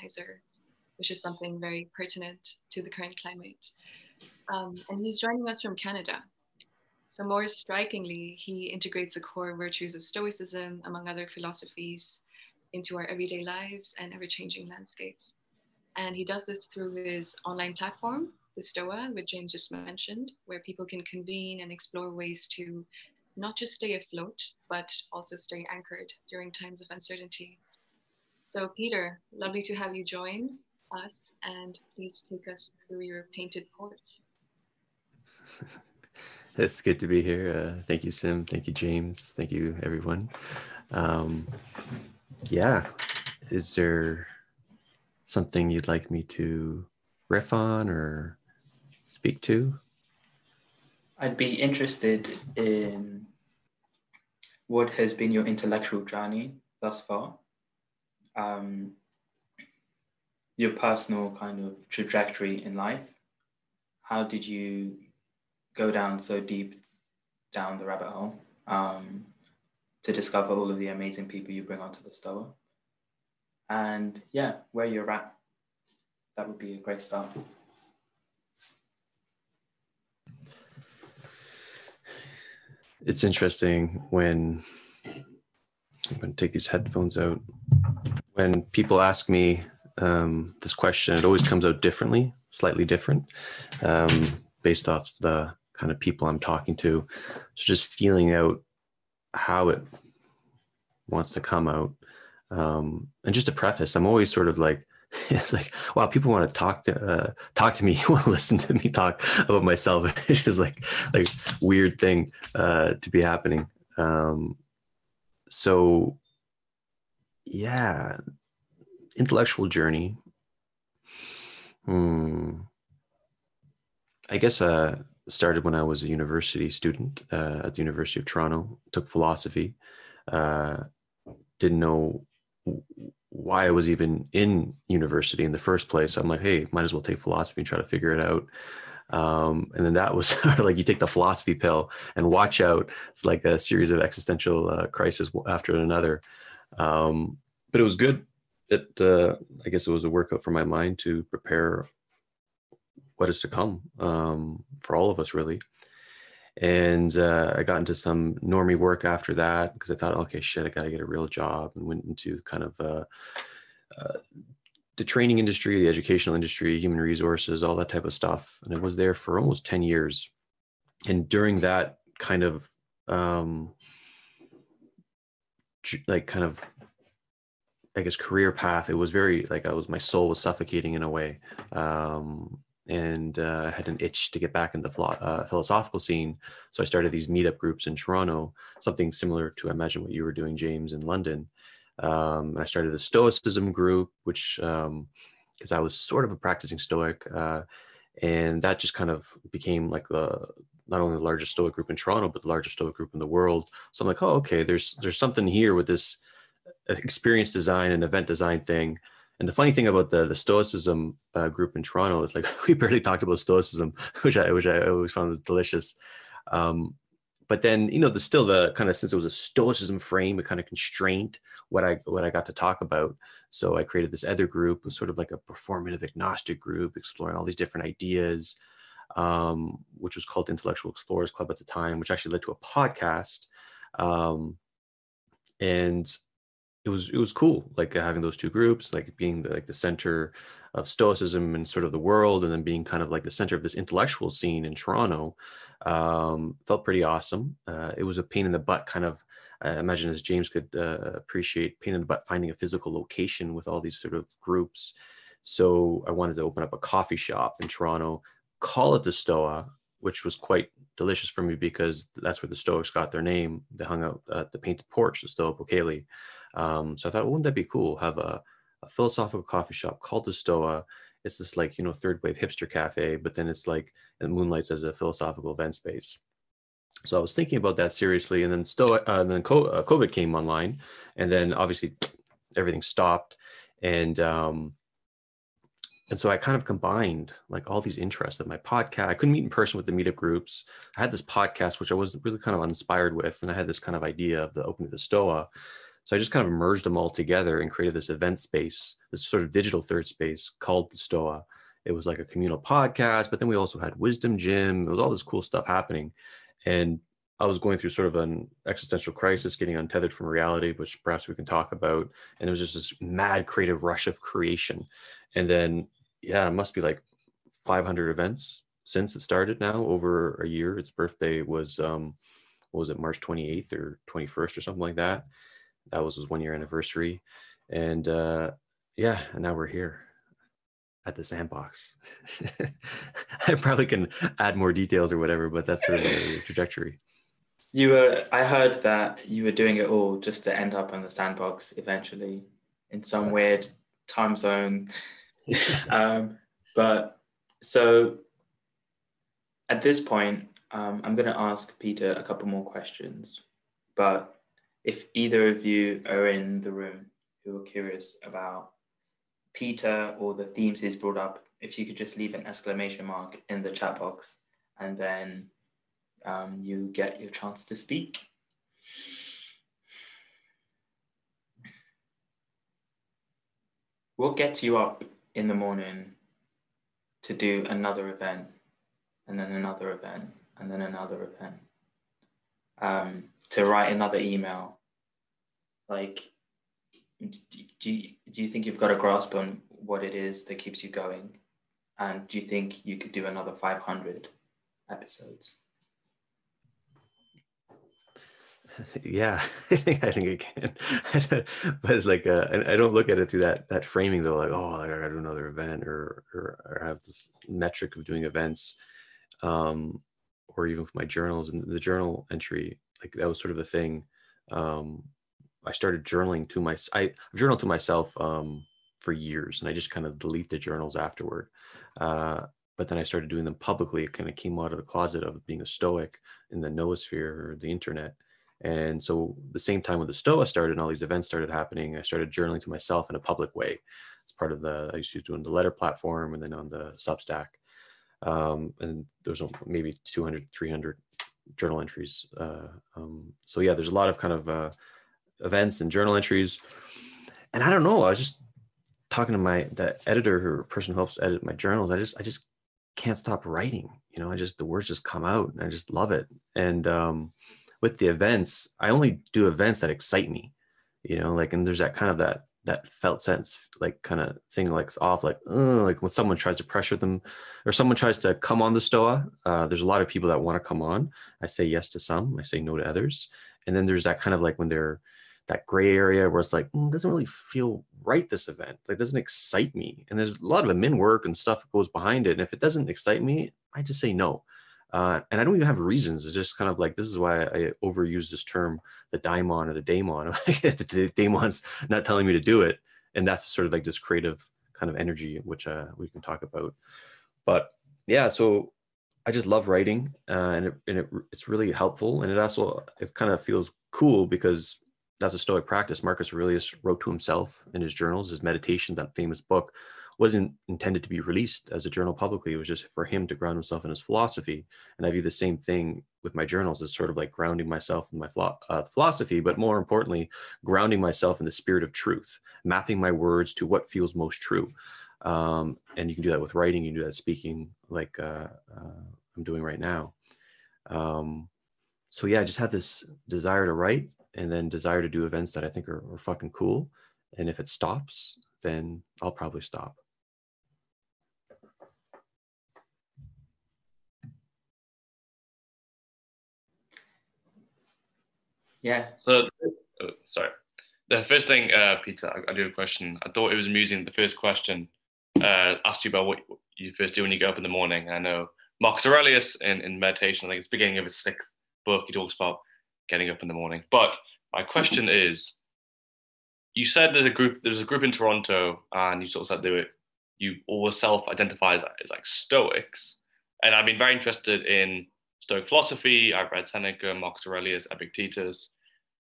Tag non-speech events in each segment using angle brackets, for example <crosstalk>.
organizer, which is something very pertinent to the current climate. Um, and he's joining us from Canada. So, more strikingly, he integrates the core virtues of Stoicism, among other philosophies, into our everyday lives and ever changing landscapes. And he does this through his online platform, the STOA, which James just mentioned, where people can convene and explore ways to not just stay afloat, but also stay anchored during times of uncertainty. So, Peter, lovely to have you join us, and please take us through your painted porch. <laughs> it's good to be here. Uh, thank you, Sim. Thank you, James. Thank you, everyone. Um, yeah, is there something you'd like me to riff on or speak to? I'd be interested in what has been your intellectual journey thus far, um, your personal kind of trajectory in life. How did you go down so deep down the rabbit hole um, to discover all of the amazing people you bring onto the Stoa? And yeah, where you're at. That would be a great start. it's interesting when I'm going to take these headphones out. When people ask me um, this question, it always comes out differently, slightly different, um, based off the kind of people I'm talking to. So just feeling out how it wants to come out. Um, and just a preface, I'm always sort of like, <laughs> it's like wow people want to talk to uh, talk to me <laughs> want to listen to me talk about myself <laughs> it's just like like weird thing uh, to be happening um, so yeah intellectual journey hmm i guess uh started when i was a university student uh, at the university of toronto took philosophy uh, didn't know why I was even in university in the first place. I'm like, hey, might as well take philosophy and try to figure it out. Um, and then that was <laughs> like you take the philosophy pill and watch out. It's like a series of existential uh, crises after another. Um, but it was good. It uh, I guess it was a workout for my mind to prepare what is to come um, for all of us, really and uh, I got into some normie work after that because I thought, okay, shit, I got to get a real job, and went into kind of uh, uh, the training industry, the educational industry, human resources, all that type of stuff. And I was there for almost ten years, and during that kind of um, like kind of I guess career path, it was very like I was my soul was suffocating in a way. Um, and uh, had an itch to get back in the uh, philosophical scene. So I started these meetup groups in Toronto, something similar to I imagine what you were doing, James, in London. Um, and I started the Stoicism group, which because um, I was sort of a practicing Stoic, uh, and that just kind of became like the not only the largest Stoic group in Toronto, but the largest Stoic group in the world. So I'm like, oh, okay, there's there's something here with this uh, experience design and event design thing and the funny thing about the the Stoicism uh, group in Toronto is like <laughs> we barely talked about Stoicism, <laughs> which I which I always found delicious. Um, but then you know, the still the kind of since it was a Stoicism frame, it kind of constrained what I what I got to talk about. So I created this other group, was sort of like a performative agnostic group, exploring all these different ideas, um, which was called Intellectual Explorers Club at the time, which actually led to a podcast. Um, and it was it was cool like having those two groups like being the, like the center of stoicism and sort of the world and then being kind of like the center of this intellectual scene in toronto um, felt pretty awesome. Uh, it was a pain in the butt kind of i imagine as james could uh, appreciate pain in the butt finding a physical location with all these sort of groups. So i wanted to open up a coffee shop in toronto call it the stoa which was quite delicious for me because that's where the stoics got their name. They hung out at the painted porch the stoa Poikile. Um, so I thought, wouldn't that be cool? Have a, a, philosophical coffee shop called the Stoa. It's this like you know third wave hipster cafe, but then it's like it moonlights as a philosophical event space. So I was thinking about that seriously, and then Stoa, uh, and then uh, COVID came online, and then obviously everything stopped, and um, and so I kind of combined like all these interests of my podcast. I couldn't meet in person with the meetup groups. I had this podcast which I was really kind of inspired with, and I had this kind of idea of the opening of the Stoa. So I just kind of merged them all together and created this event space, this sort of digital third space called the Stoa. It was like a communal podcast, but then we also had Wisdom Gym. It was all this cool stuff happening. And I was going through sort of an existential crisis, getting untethered from reality, which perhaps we can talk about. And it was just this mad creative rush of creation. And then, yeah, it must be like 500 events since it started now over a year. Its birthday was, um, what was it, March 28th or 21st or something like that. That was his one year anniversary. And uh, yeah, and now we're here at the sandbox. <laughs> I probably can add more details or whatever, but that's sort of the <laughs> trajectory. You were. I heard that you were doing it all just to end up on the sandbox eventually, in some That's weird awesome. time zone. <laughs> um, but so at this point, um, I'm going to ask Peter a couple more questions. But if either of you are in the room who are curious about Peter or the themes he's brought up, if you could just leave an exclamation mark in the chat box and then um, you get your chance to speak. What gets you up in the morning to do another event and then another event and then another event? Um, to write another email? Like, do you, do you think you've got a grasp on what it is that keeps you going? And do you think you could do another 500 episodes? <laughs> yeah <laughs> i think i think can <laughs> but it's like uh, i don't look at it through that that framing though like oh i gotta do another event or, or or have this metric of doing events um or even with my journals and the journal entry like that was sort of a thing um i started journaling to my i journaled to myself um for years and i just kind of delete the journals afterward uh but then I started doing them publicly. It kind of came out of the closet of being a stoic in the noosphere or the internet. And so the same time when the Stoa started and all these events started happening, I started journaling to myself in a public way. It's part of the, I used to do on the letter platform and then on the Substack. Um, and there's maybe 200, 300 journal entries. Uh, um, so yeah, there's a lot of kind of uh, events and journal entries. And I don't know, I was just talking to my, the editor or person who helps edit my journals. I just, I just can't stop writing. You know, I just, the words just come out and I just love it. And, um, with the events, I only do events that excite me, you know, like, and there's that kind of that, that felt sense, like kind of thing like off, like, like when someone tries to pressure them or someone tries to come on the Stoa, uh, there's a lot of people that want to come on. I say yes to some, I say no to others. And then there's that kind of like when they're, that gray area where it's like mm, doesn't really feel right this event like doesn't excite me and there's a lot of admin work and stuff that goes behind it and if it doesn't excite me i just say no uh, and I don't even have reasons. It's just kind of like this is why I overuse this term, the daimon or the daemon. <laughs> the daemon's not telling me to do it, and that's sort of like this creative kind of energy, which uh, we can talk about. But yeah, so I just love writing, uh, and, it, and it, it's really helpful, and it also it kind of feels cool because that's a Stoic practice. Marcus Aurelius wrote to himself in his journals, his meditations, that famous book wasn't intended to be released as a journal publicly. It was just for him to ground himself in his philosophy. And I view the same thing with my journals as sort of like grounding myself in my uh, philosophy, but more importantly, grounding myself in the spirit of truth, mapping my words to what feels most true. Um, and you can do that with writing, you can do that speaking, like uh, uh, I'm doing right now. Um, so yeah, I just have this desire to write and then desire to do events that I think are, are fucking cool. And if it stops, then I'll probably stop. Yeah. So, oh, sorry. The first thing, uh, Peter, I, I, do have a question. I thought it was amusing. The first question uh, asked you about what you first do when you get up in the morning. I know Marcus Aurelius in, in meditation, I think it's the beginning of his sixth book, he talks about getting up in the morning. But my question is, you said there's a group, there's a group in Toronto, and you sort of said they were, you always self-identify as, as like Stoics, and I've been very interested in Stoic philosophy. I've read Seneca, Marcus Aurelius, Epictetus,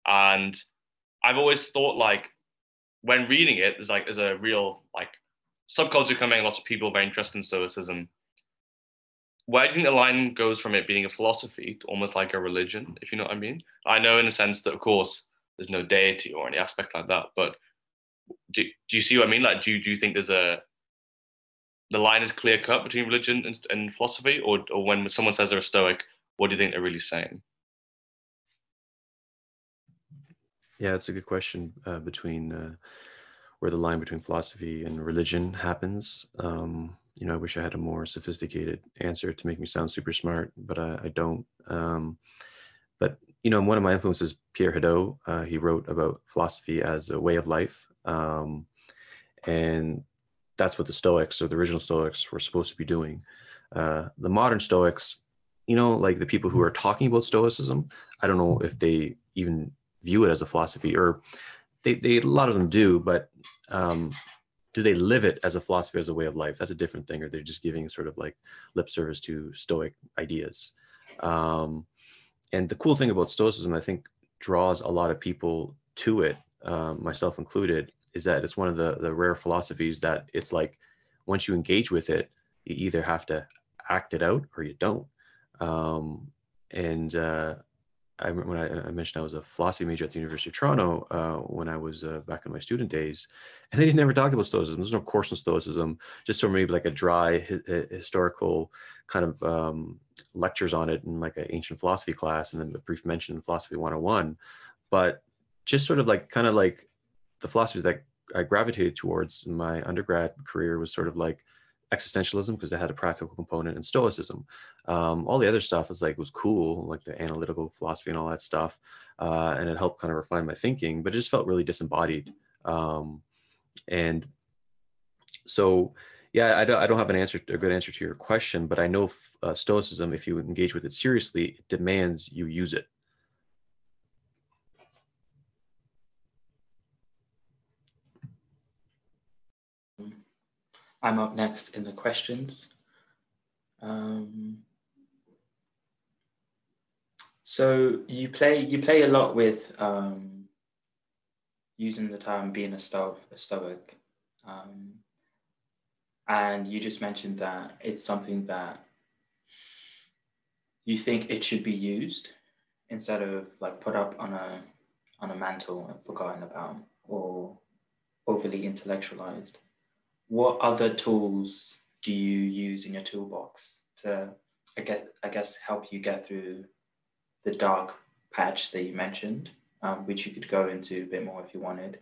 and I've always thought like when reading it, there's like there's a real like subculture coming. Lots of people very interested in Stoicism. Where do you think the line goes from it being a philosophy to almost like a religion, if you know what I mean? I know in a sense that, of course, there's no deity or any aspect like that. But do, do you see what I mean? Like, do do you think there's a the line is clear cut between religion and, and philosophy, or or when someone says they're a Stoic, what do you think they're really saying? Yeah, it's a good question uh, between uh, where the line between philosophy and religion happens. Um, you know, I wish I had a more sophisticated answer to make me sound super smart, but I, I don't. Um, but you know, one of my influences, Pierre Hadot, uh, he wrote about philosophy as a way of life, um, and that's what the Stoics or the original Stoics were supposed to be doing. Uh, the modern Stoics, you know, like the people who are talking about Stoicism, I don't know if they even view it as a philosophy or they, they a lot of them do, but um, do they live it as a philosophy, as a way of life? That's a different thing. Or they're just giving sort of like lip service to Stoic ideas. Um, and the cool thing about Stoicism, I think, draws a lot of people to it, um, myself included, is that it's one of the the rare philosophies that it's like once you engage with it, you either have to act it out or you don't. Um, and uh, I when I, I, mentioned I was a philosophy major at the University of Toronto uh, when I was uh, back in my student days, and they never talked about Stoicism. There's no course on Stoicism, just sort of maybe like a dry hi- historical kind of um, lectures on it in like an ancient philosophy class, and then a brief mention in Philosophy 101. But just sort of like kind of like the philosophies that I gravitated towards in my undergrad career was sort of like existentialism because it had a practical component and stoicism. Um, all the other stuff was like was cool like the analytical philosophy and all that stuff uh, and it helped kind of refine my thinking but it just felt really disembodied. Um, and so yeah I don't, I don't have an answer a good answer to your question but i know uh, stoicism if you engage with it seriously it demands you use it I'm up next in the questions. Um, so you play you play a lot with um, using the term being a, sto- a stoic, um, and you just mentioned that it's something that you think it should be used instead of like put up on a on a mantle and forgotten about or overly intellectualized what other tools do you use in your toolbox to I guess, I guess help you get through the dark patch that you mentioned, um, which you could go into a bit more if you wanted,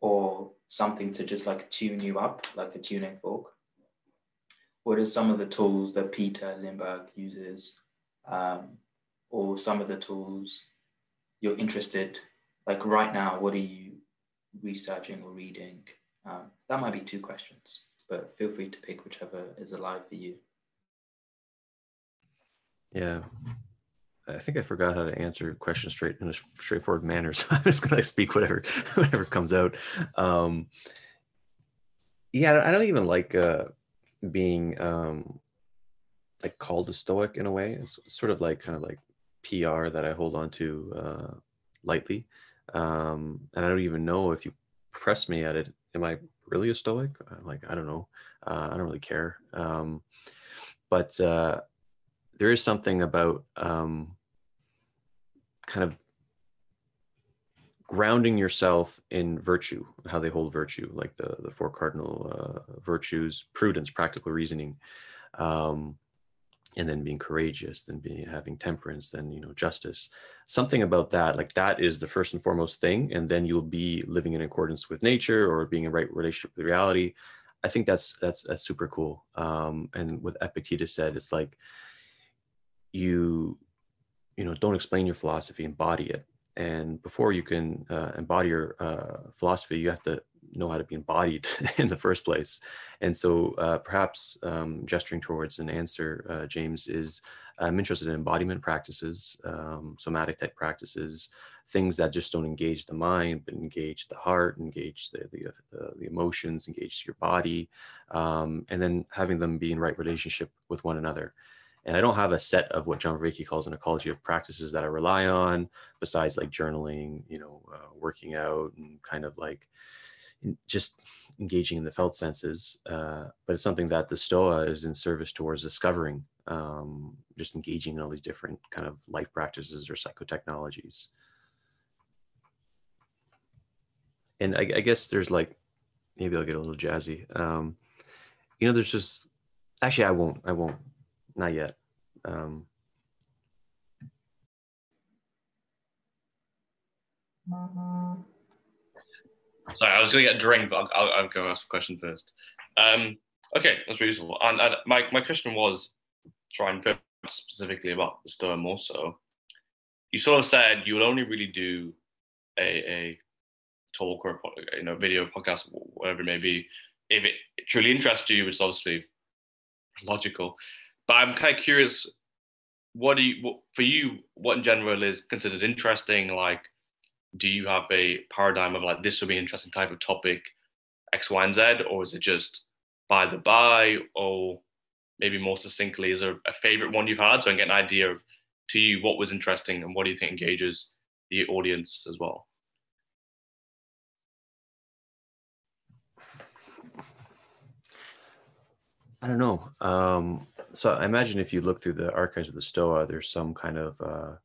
or something to just like tune you up, like a tuning fork? What are some of the tools that Peter Limberg uses, um, or some of the tools you're interested, like right now, what are you researching or reading um, that might be two questions, but feel free to pick whichever is alive for you. Yeah. I think I forgot how to answer questions straight in a straightforward manner. <laughs> So I'm just gonna speak whatever <laughs> whatever comes out. Um, yeah, I don't even like uh, being um, like called a stoic in a way. It's sort of like kind of like PR that I hold on to uh, lightly, um, and I don't even know if you press me at it am I really a stoic? Uh, like, I don't know. Uh, I don't really care. Um, but uh, there is something about um, kind of grounding yourself in virtue, how they hold virtue, like the, the four cardinal uh, virtues, prudence, practical reasoning. Um, and then being courageous then being having temperance then you know justice. Something about that like that is the first and foremost thing and then you'll be living in accordance with nature or being in right relationship with reality. I think that's that's that's super cool. Um and with epictetus said it's like you you know don't explain your philosophy embody it. And before you can uh, embody your uh, philosophy you have to know how to be embodied <laughs> in the first place. And so uh, perhaps um, gesturing towards an answer, uh, James, is I'm interested in embodiment practices, um, somatic type practices, things that just don't engage the mind, but engage the heart, engage the, the, uh, the emotions, engage your body, um, and then having them be in right relationship with one another. And I don't have a set of what John Vervaeke calls an ecology of practices that I rely on, besides like journaling, you know, uh, working out, and kind of like just engaging in the felt senses, uh, but it's something that the Stoa is in service towards discovering, um, just engaging in all these different kind of life practices or psychotechnologies. and I, I guess there's like maybe I'll get a little jazzy. Um, you know, there's just actually I won't. I won't. Not yet. Um, Sorry, I was going to get a drink, but I'll, I'll, go ask a question first. Um, okay, that's reasonable. And, and, my, my question was trying to specifically about the Stoa also. You sort of said you would only really do a, a talk or you know video podcast, whatever it may be, if it truly interests you, which is obviously logical. But I'm kind of curious, what do you, what, for you, what in general is considered interesting? Like, do you have a paradigm of like this would be an interesting type of topic, X, Y, and Z, or is it just by the by, or maybe more succinctly, is there a favorite one you've had so I can get an idea of to you what was interesting and what do you think engages the audience as well? I don't know. Um, so I imagine if you look through the archives of the Stoa, there's some kind of uh,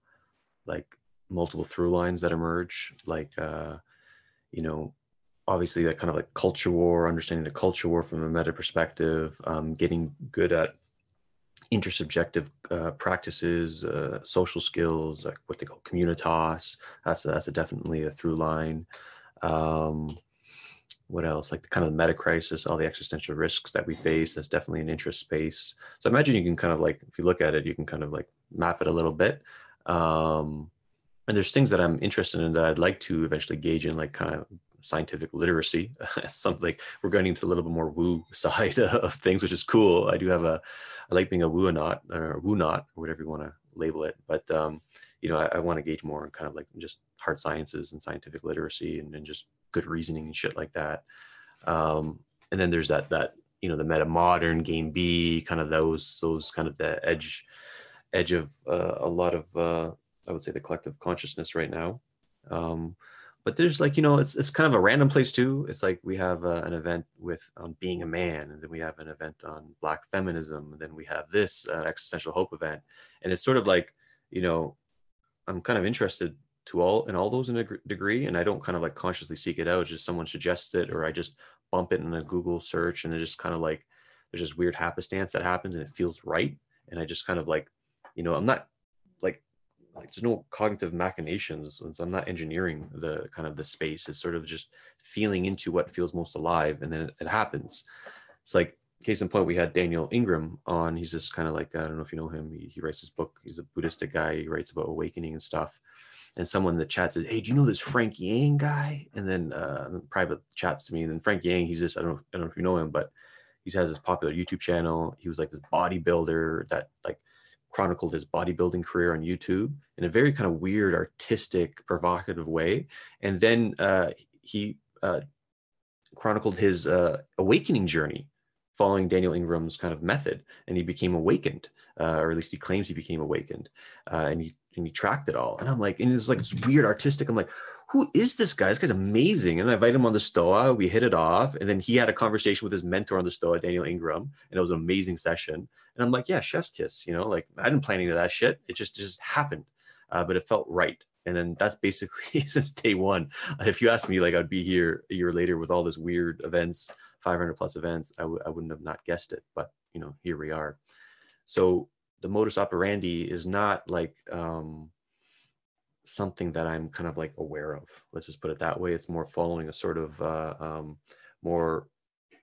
like multiple through lines that emerge, like uh, you know, obviously that kind of like culture war, understanding the culture war from a meta perspective, um, getting good at intersubjective uh, practices, uh, social skills, like what they call communitas. That's a, that's a definitely a through line. Um, what else like the kind of meta crisis all the existential risks that we face that's definitely an interest space so imagine you can kind of like if you look at it you can kind of like map it a little bit um and there's things that i'm interested in that i'd like to eventually gauge in like kind of scientific literacy. <laughs> Something like we're going into a little bit more woo <laughs> side of things which is cool. I do have a i like being a woo not or woo not or whatever you want to label it. But um you know i, I want to gauge more in kind of like just hard sciences and scientific literacy and, and just good reasoning and shit like that. Um, and then there's that that you know the meta modern game B kind of those those kind of the edge edge of uh, a lot of uh, I would say the collective consciousness right now. Um, but there's like you know it's it's kind of a random place too. It's like we have uh, an event with on being a man, and then we have an event on Black feminism, and then we have this uh, existential hope event, and it's sort of like you know I'm kind of interested to all in all those in a degree and i don't kind of like consciously seek it out it's just someone suggests it or i just bump it in a google search and it just kind of like there's this weird happenstance that happens and it feels right and i just kind of like you know i'm not like like there's no cognitive machinations since i'm not engineering the kind of the space. It's sort of just feeling into what feels most alive and then it, it happens. It's like case in point we had daniel ingram on. He's just kind of like i don't know if you know him he, he writes this book. He's a buddhistic guy. He writes about awakening and stuff. And someone in the chat says, "Hey, do you know this Frank Yang guy?" And then uh, private chats to me, and then Frank Yang, he's just I don't know, I don't know if you know him, but he has this popular YouTube channel. He was like this bodybuilder that like chronicled his bodybuilding career on YouTube in a very kind of weird, artistic, provocative way. And then uh, he uh, chronicled his uh, awakening journey following Daniel Ingram's kind of method, and he became awakened, uh, or at least he claims he became awakened, uh, and he and he tracked it all. And I'm like, and it's like it's weird artistic. I'm like, who is this guy? This guy's amazing. And I invited him on the Stoa. We hit it off, and then he had a conversation with his mentor on the Stoa, Daniel Ingram, and it was an amazing session. And I'm like, yeah, chef's kiss. You know, like I didn't plan any of that shit. It just just happened, uh, but it felt right. And then that's basically <laughs> since day one. If you ask me, like I'd be here a year later with all this weird events 500 plus events, I w- I wouldn't have not guessed it. But you know, here we are. So the modus operandi is not like um, something that I'm kind of like aware of. Let's just put it that way. It's more following a sort of uh, um, more.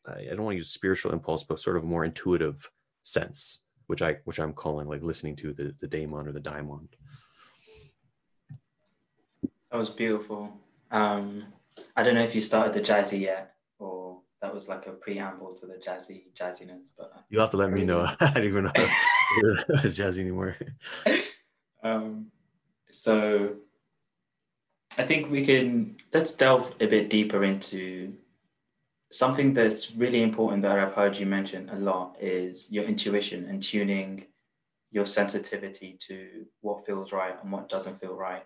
I don't want to use spiritual impulse, but sort of more intuitive sense, which I which I'm calling like listening to the the daemon or the daimon. That was beautiful. Um, I don't know if you started the jazzy yet, or that was like a preamble to the jazzy jazziness. But you'll have to let me know. <laughs> I don't even know <laughs> it's jazzy anymore. <laughs> Um, so I think we can let's delve a bit deeper into something that's really important that I've heard you mention a lot is your intuition and tuning your sensitivity to what feels right and what doesn't feel right.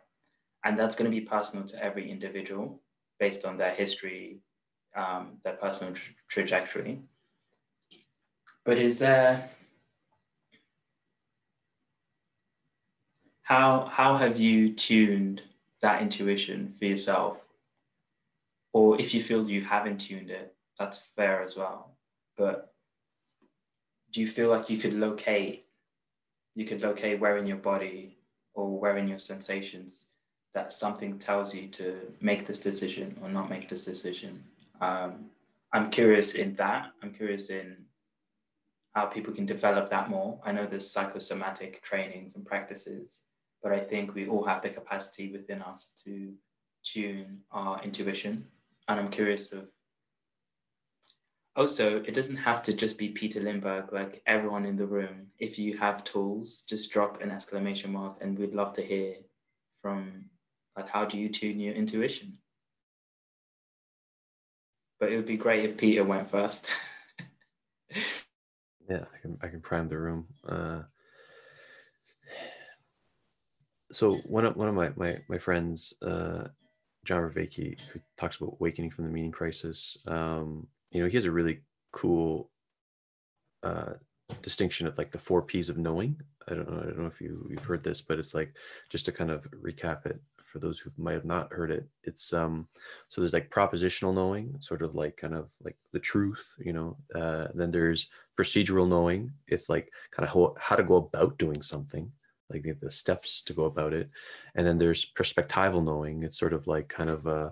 And that's going to be personal to every individual based on their history, um, their personal tra- trajectory. But is there how how have you tuned that intuition for yourself or if you feel you haven't tuned it, that's fair as well. But do you feel like you could locate, you could locate where in your body or where in your sensations that something tells you to make this decision or not make this decision? Um, I'm curious in that. I'm curious in how people can develop that more. I know there's psychosomatic trainings and practices, but I think we all have the capacity within us to tune our intuition. And I'm curious of also, it doesn't have to just be Peter Limberg, like everyone in the room. If you have tools, just drop an exclamation mark and we'd love to hear from like how do you tune your intuition? But it would be great if Peter went first. <laughs> yeah, I can I can prime the room. Uh, so one of one of my my my friends, uh, John Vervaeke, who talks about awakening from the meaning crisis. Um, you know, he has a really cool uh, distinction of like the four P's of knowing. I don't know. I don't know if you you've heard this, but it's like just to kind of recap it for those who might have not heard it. It's um so there's like propositional knowing, sort of like kind of like the truth, you know. Uh, then there's procedural knowing. It's like kind of how, how to go about doing something, like the, steps to go about it. And then there's perspectival knowing. It's sort of like kind of uh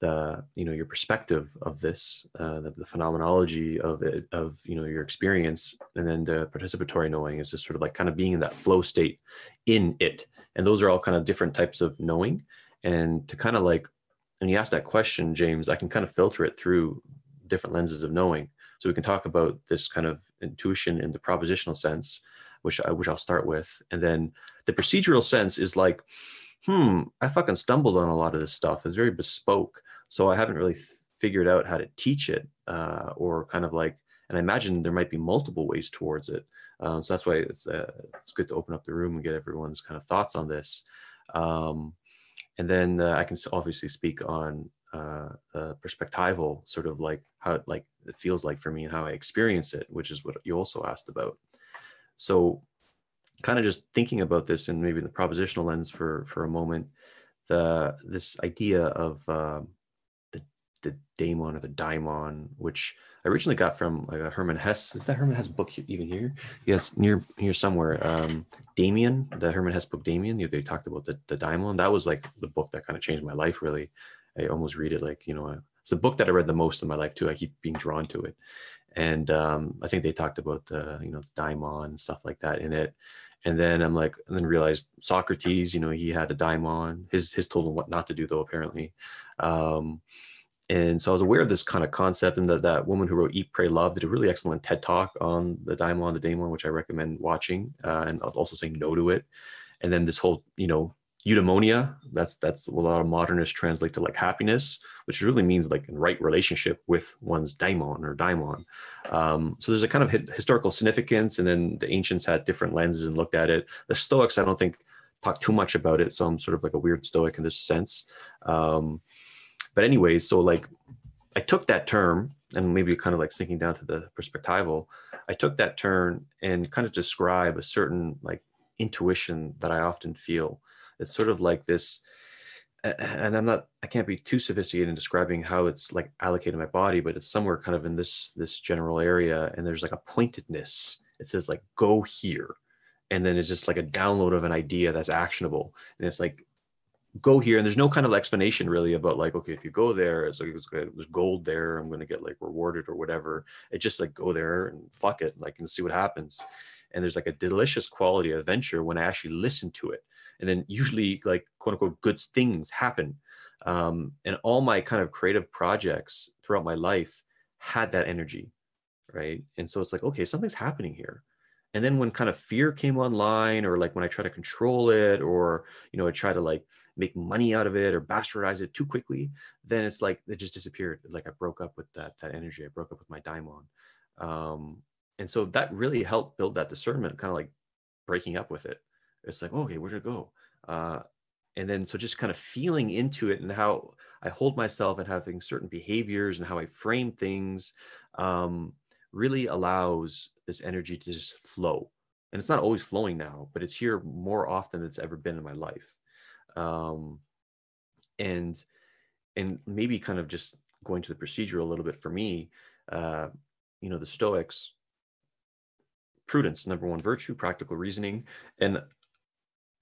the you know your perspective of this uh, the, the, phenomenology of it of you know your experience and then the participatory knowing is just sort of like kind of being in that flow state in it and those are all kind of different types of knowing and to kind of like and you ask that question james i can kind of filter it through different lenses of knowing so we can talk about this kind of intuition in the propositional sense which i which i'll start with and then the procedural sense is like hmm i fucking stumbled on a lot of this stuff it's very bespoke so I haven't really figured out how to teach it uh, or kind of like, and I imagine there might be multiple ways towards it. Um, so that's why it's uh, it's good to open up the room and get everyone's kind of thoughts on this. Um, and then uh, I can obviously speak on uh, the perspectival sort of like how it like it feels like for me and how I experience it, which is what you also asked about. So kind of just thinking about this and maybe the propositional lens for for a moment, the this idea of um, the the daemon or the daimon, which I originally got from like a Hermann Hesse. Is that Hermann Hesse book even here? Yes, near here somewhere. Um, Demian, the Hermann Hesse book Demian. They talked about the the daimon. That was like the book that kind of changed my life. Really, I almost read it like you know it's the book that I read the most in my life too. I keep being drawn to it, and um, I think they talked about the you know daimon and stuff like that in it. And then I'm like, and then realized Socrates, you know, he had a daimon. His his told him what not to do though apparently. Um, and so I was aware of this kind of concept, and that that woman who wrote Eat, Pray, Love did a really excellent TED talk on the daimon, the daimon, which I recommend watching, uh, and I was also saying no to it. And then this whole, you know, eudaimonia, that's that's a lot of modernists translate to like happiness, which really means like in right relationship with one's daimon or daimon. Um, so there's a kind of historical significance, and then the ancients had different lenses and looked at it. The Stoics, I don't think, talk too much about it, so I'm sort of like a weird Stoic in this sense. Um, but anyways, so like I took that term and maybe kind of like sinking down to the perspectival, I took that turn and kind of describe a certain like intuition that I often feel. It's sort of like this, and I'm not, I can't be too sophisticated in describing how it's like allocated in my body, but it's somewhere kind of in this this general area, and there's like a pointedness. It says like go here, and then it's just like a download of an idea that's actionable, and it's like go here and there's no kind of explanation really about like okay if you go there it's like there's gold there i'm going to get like rewarded or whatever. It just like go there and fuck it like and see what happens. And there's like a delicious quality of adventure when i actually listen to it and then usually like quote unquote good things happen um, and all my kind of creative projects throughout my life had that energy right and so it's like okay something's happening here and then when kind of fear came online or like when i try to control it or you know i try to like make money out of it or bastardize it too quickly, then it's like it just disappeared. Like I broke up with that that energy. I broke up with my daimon. Um, and so that really helped build that discernment, kind of like breaking up with it. It's like, okay, where to go? Uh, and then so just kind of feeling into it and how I hold myself and having certain behaviors and how I frame things um, really allows this energy to just flow. And it's not always flowing now, but it's here more often than it's ever been in my life um, and and maybe kind of just going to the procedure a little bit for me, uh, you know, the Stoics, prudence, number one virtue, practical reasoning, and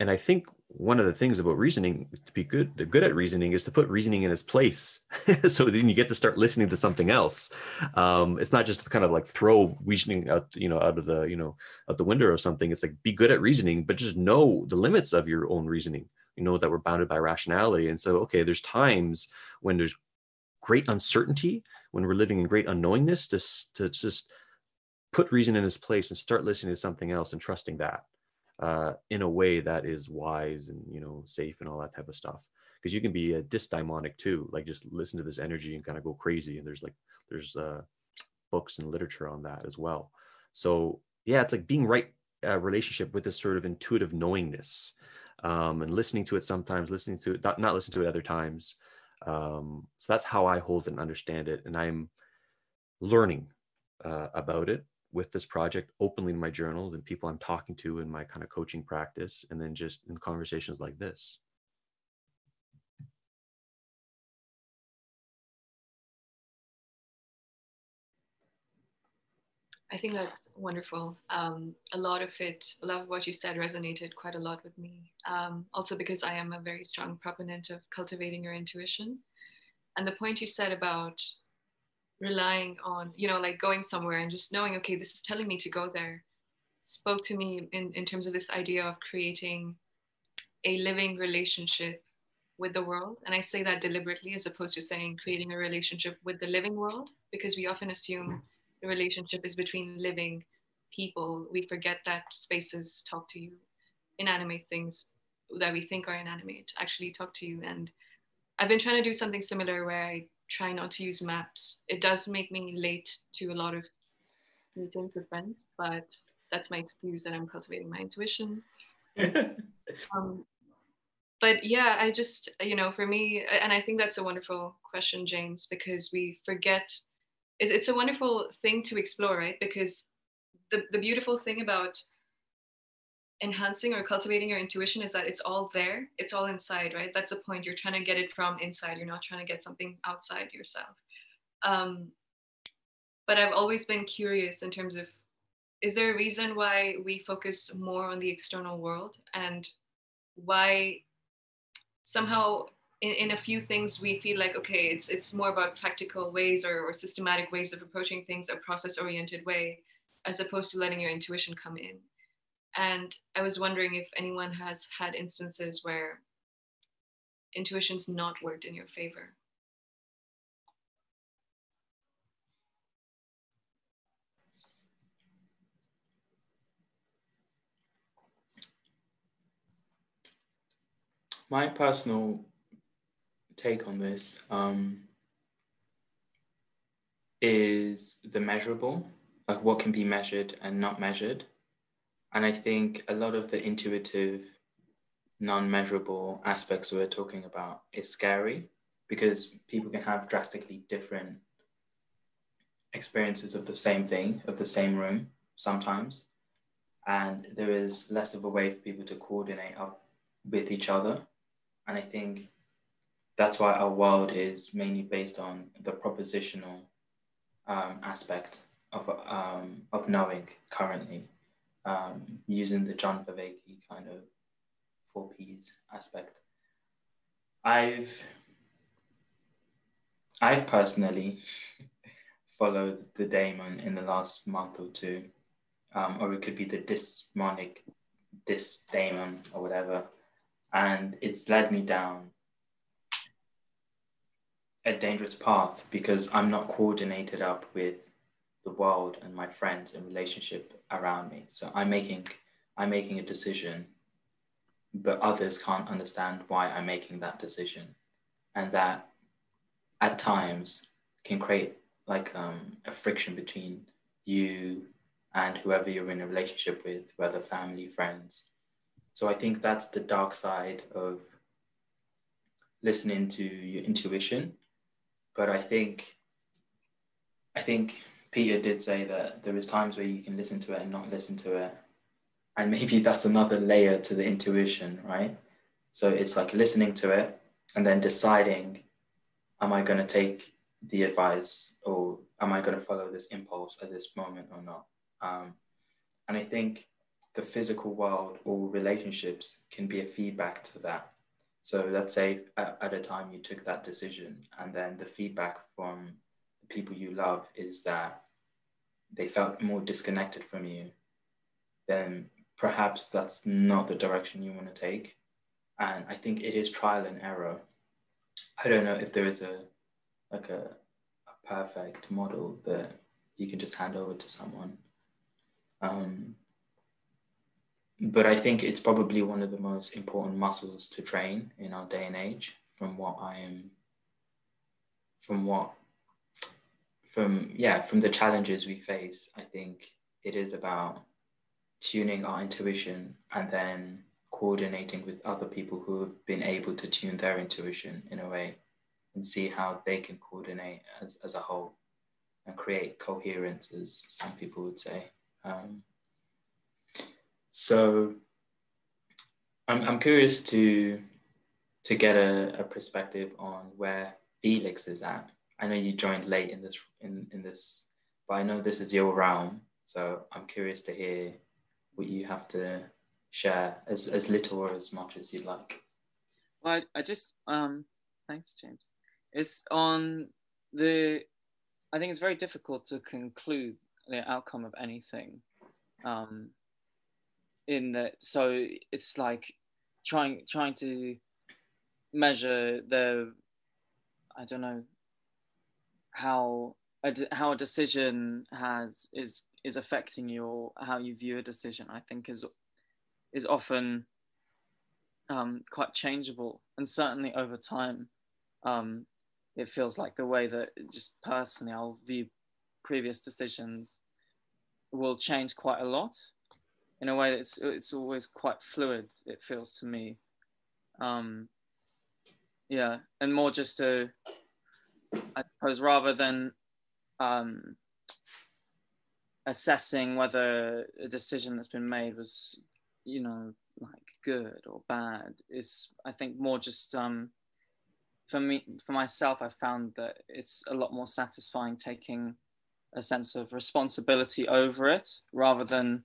and I think one of the things about reasoning to be good good at reasoning is to put reasoning in its place. <laughs> So then you get to start listening to something else. Um, it's not just kind of like throw reasoning out you know out of the you know out the window or something. It's like be good at reasoning but just know the limits of your own reasoning. You know that we're bounded by rationality. And so okay there's times when there's great uncertainty when we're living in great unknowingness to, to just put reason in its place and start listening to something else and trusting that uh, in a way that is wise and you know safe and all that type of stuff. Because you can be a dysdaimonic too like just listen to this energy and kind of go crazy and there's like there's uh, books and literature on that as well. So yeah it's like being right uh, relationship with this sort of intuitive knowingness um, and listening to it sometimes listening to it not, not listening to it other times um, so that's how i hold and understand it and i'm learning uh, about it with this project openly in my journal and people I'm talking to in my kind of coaching practice, and then just in conversations like this. I think that's wonderful. Um, a lot of it, a lot of what you said resonated quite a lot with me. Um, also, because I am a very strong proponent of cultivating your intuition. And the point you said about relying on you know like going somewhere and just knowing okay this is telling me to go there spoke to me in, in terms of this idea of creating a living relationship with the world. And i say that deliberately as opposed to saying creating a relationship with the living world because we often assume the relationship is between living people. We forget that spaces talk to you inanimate things that we think are inanimate actually talk to you. And i've been trying to do something similar where i try not to use maps. It does make me late to a lot of meetings with friends, but that's my excuse that I'm cultivating my intuition. <laughs> um, but yeah, I just, you know, for me, and I think that's a wonderful question, James, because we forget, it's, it's a wonderful thing to explore, right? Because the, the beautiful thing about enhancing or cultivating your intuition is that it's all there. It's all inside right? That's the point. You're trying to get it from inside. You're not trying to get something outside yourself. Um, but i've always been curious in terms of is there a reason why we focus more on the external world? And why somehow in, in a few things we feel like okay it's it's more about practical ways or, or systematic ways of approaching things a process oriented way as opposed to letting your intuition come in and I was wondering if anyone has had instances where intuition's not worked in your favor. My personal take on this um, is the measurable, like what can be measured and not measured. And I think a lot of the intuitive, non measurable aspects we're talking about is scary because people can have drastically different experiences of the same thing, of the same room sometimes. And there is less of a way for people to coordinate up with each other. And I think that's why our world is mainly based on the propositional um, aspect of, um, of knowing currently um, using the John Vervaeke kind of four P's aspect. I've I've personally <laughs> followed the daemon in the last month or two, um, or it could be the dysmonic daemon or whatever, and it's led me down a dangerous path because I'm not coordinated up with the world and my friends and relationship around me. So I'm making I'm making a decision, but others can't understand why I'm making that decision, and that at times can create like um, a friction between you and whoever you're in a relationship with, whether family, friends. So I think that's the dark side of listening to your intuition. But I think I think Peter did say that there is times where you can listen to it and not listen to it. And maybe that's another layer to the intuition, right? So it's like listening to it and then deciding am I going to take the advice or am I going to follow this impulse at this moment or not? Um, and I think the physical world or relationships can be a feedback to that. So let's say at, a time you took that decision, and then the feedback from people you love is that they felt more disconnected from you, then perhaps that's not the direction you want to take. And I think it is trial and error. I don't know if there is a like a, a perfect model that you can just hand over to someone. Um, but I think it's probably one of the most important muscles to train in our day and age from what I am from what from yeah from the challenges we face I think it is about tuning our intuition and then coordinating with other people who have been able to tune their intuition in a way and see how they can coordinate as, as a whole and create coherence as some people would say um, so I'm, I'm curious to to get a, a perspective on where Felix is at. I know you joined late in this in, in this, but I know this is your realm. So I'm curious to hear what you have to share as, as little or as much as you'd like. Well, I, I just um thanks, James. It's on the I think it's very difficult to conclude the outcome of anything. Um, in that so it's like trying trying to measure the i don't know how a how a decision has is is affecting you or how you view a decision i think is is often um, quite changeable and certainly over time um, it feels like the way that just personally i'll view previous decisions will change quite a lot in a way it's it's always quite fluid. It feels to me. Um, yeah, and more just to, I suppose, rather than um, assessing whether a decision that's been made was, you know, like good or bad, is I think more just um, for me for myself. I found that it's a lot more satisfying taking a sense of responsibility over it rather than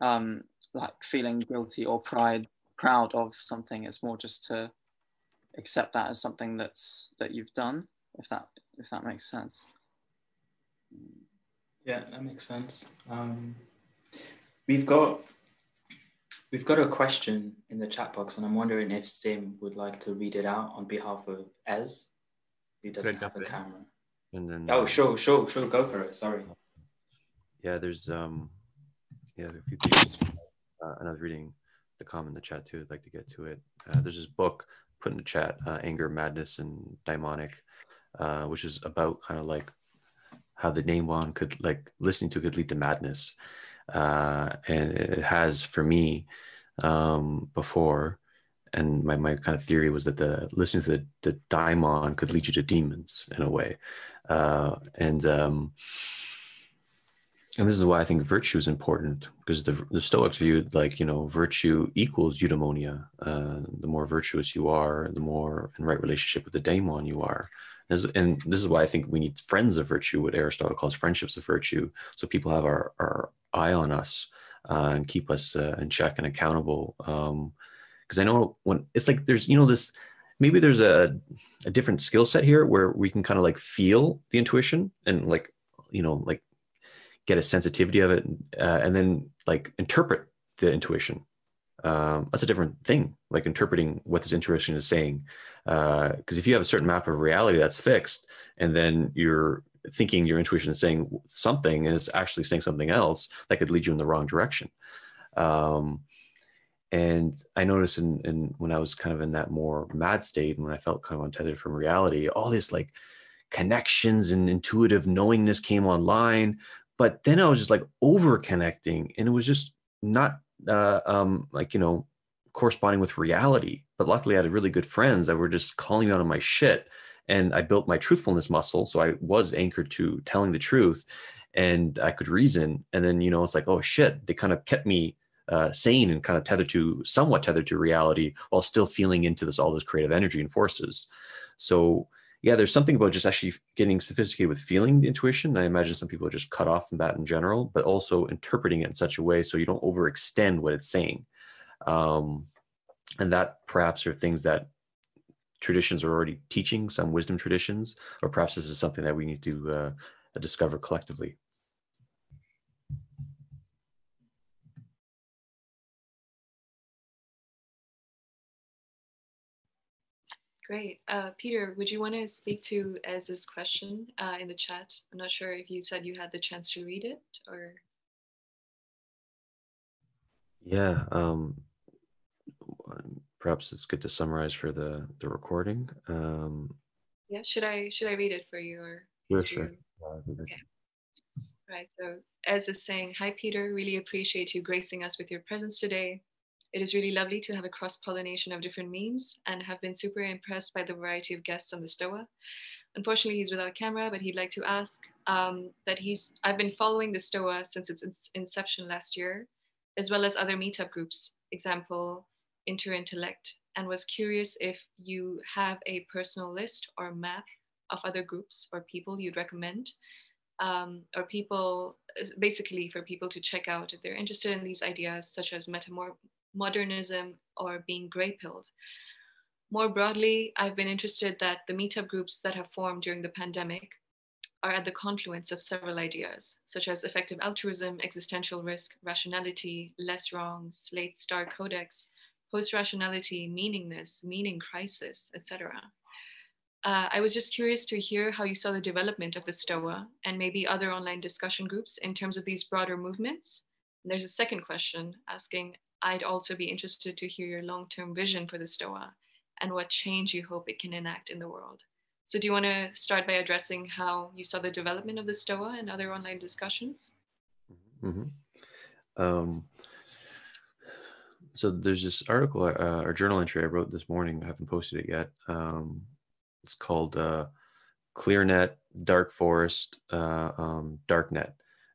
um, like feeling guilty or pride proud of something. It's more just to accept that as something that's that you've done. If that if that makes sense. Yeah, that makes sense. Um, we've got we've got a question in the chat box, and I'm wondering if Sim would like to read it out on behalf of Ez, who doesn't have a camera. And then oh, sure, sure, sure, go for it. Sorry. Yeah, there's um yeah, a few people. Uh, and I was reading the comment in the chat too. I'd like to get to it. Uh, there's this book put in the chat, uh, Anger, Madness, and Daimonic, uh, which is about kind of like how the Daimon could like listening to could lead to madness. Uh, and it has for me um, before, and my, my kind of theory was that the listening to the, the daimon could lead you to demons in a way. Uh, and um, and this is why I think virtue is important because the, the Stoics viewed like, you know, virtue equals eudaimonia. Uh, the more virtuous you are, the more in right relationship with the daemon you are. And this is why I think we need friends of virtue, what Aristotle calls friendships of virtue. So people have our, our eye on us uh, and keep us uh, in check and accountable. Because um, I know when it's like there's, you know, this maybe there's a, a different skill set here where we can kind of like feel the intuition and like, you know, like get a sensitivity of it uh, and then like interpret the intuition um, that's a different thing like interpreting what this intuition is saying. Because uh, if you have a certain map of reality that's fixed and then you're thinking your intuition is saying something and it's actually saying something else that could lead you in the wrong direction. Um, and i noticed in, in when i was kind of in that more mad state and when i felt kind of untethered from reality all this like connections and intuitive knowingness came online but then I was just like over connecting and it was just not uh, um, like, you know, corresponding with reality. But luckily I had really good friends that were just calling me out on my shit. And I built my truthfulness muscle. So I was anchored to telling the truth and I could reason. And then, you know, it's like, oh shit, they kind of kept me uh, sane and kind of tethered to somewhat tethered to reality while still feeling into this all this creative energy and forces. So yeah, there's something about just actually getting sophisticated with feeling the intuition. I imagine some people are just cut off from that in general, but also interpreting it in such a way so you don't overextend what it's saying. Um, and that perhaps are things that traditions are already teaching, some wisdom traditions, or perhaps this is something that we need to uh, discover collectively. Great. Uh, Peter, would you want to speak to Ez's question uh, in the chat? I'm not sure if you said you had the chance to read it or. Yeah, um, perhaps it's good to summarize for the the recording. Um, yeah, should I should I read it for you or? Sure, sure. Okay. Right. So Ez is saying, "Hi Peter, really appreciate you gracing us with your presence today. It is really lovely to have a cross pollination of different memes and have been super impressed by the variety of guests on the Stoa. Unfortunately, he's without camera, but he'd like to ask um, that he's, I've been following the Stoa since its inception last year, as well as other meetup groups, example, Interintellect, and was curious if you have a personal list or map of other groups or people you'd recommend um, or people basically for people to check out if they're interested in these ideas such as metamor- modernism, or being grey pilled. More broadly, I've been interested that the meetup groups that have formed during the pandemic are at the confluence of several ideas, such as effective altruism, existential risk, rationality, less wrong, Slate Star Codex, post rationality, meaningness, meaning crisis, etc. Uh, I was just curious to hear how you saw the development of the STOA and maybe other online discussion groups in terms of these broader movements. And there's a second question asking I'd also be interested to hear your long term vision for the STOA and what change you hope it can enact in the world. So, do you want to start by addressing how you saw the development of the STOA and other online discussions? Mm-hmm. Um, so, there's this article uh, or journal entry I wrote this morning. I haven't posted it yet. Um, it's called uh, ClearNet, Dark Forest, uh, um, Darknet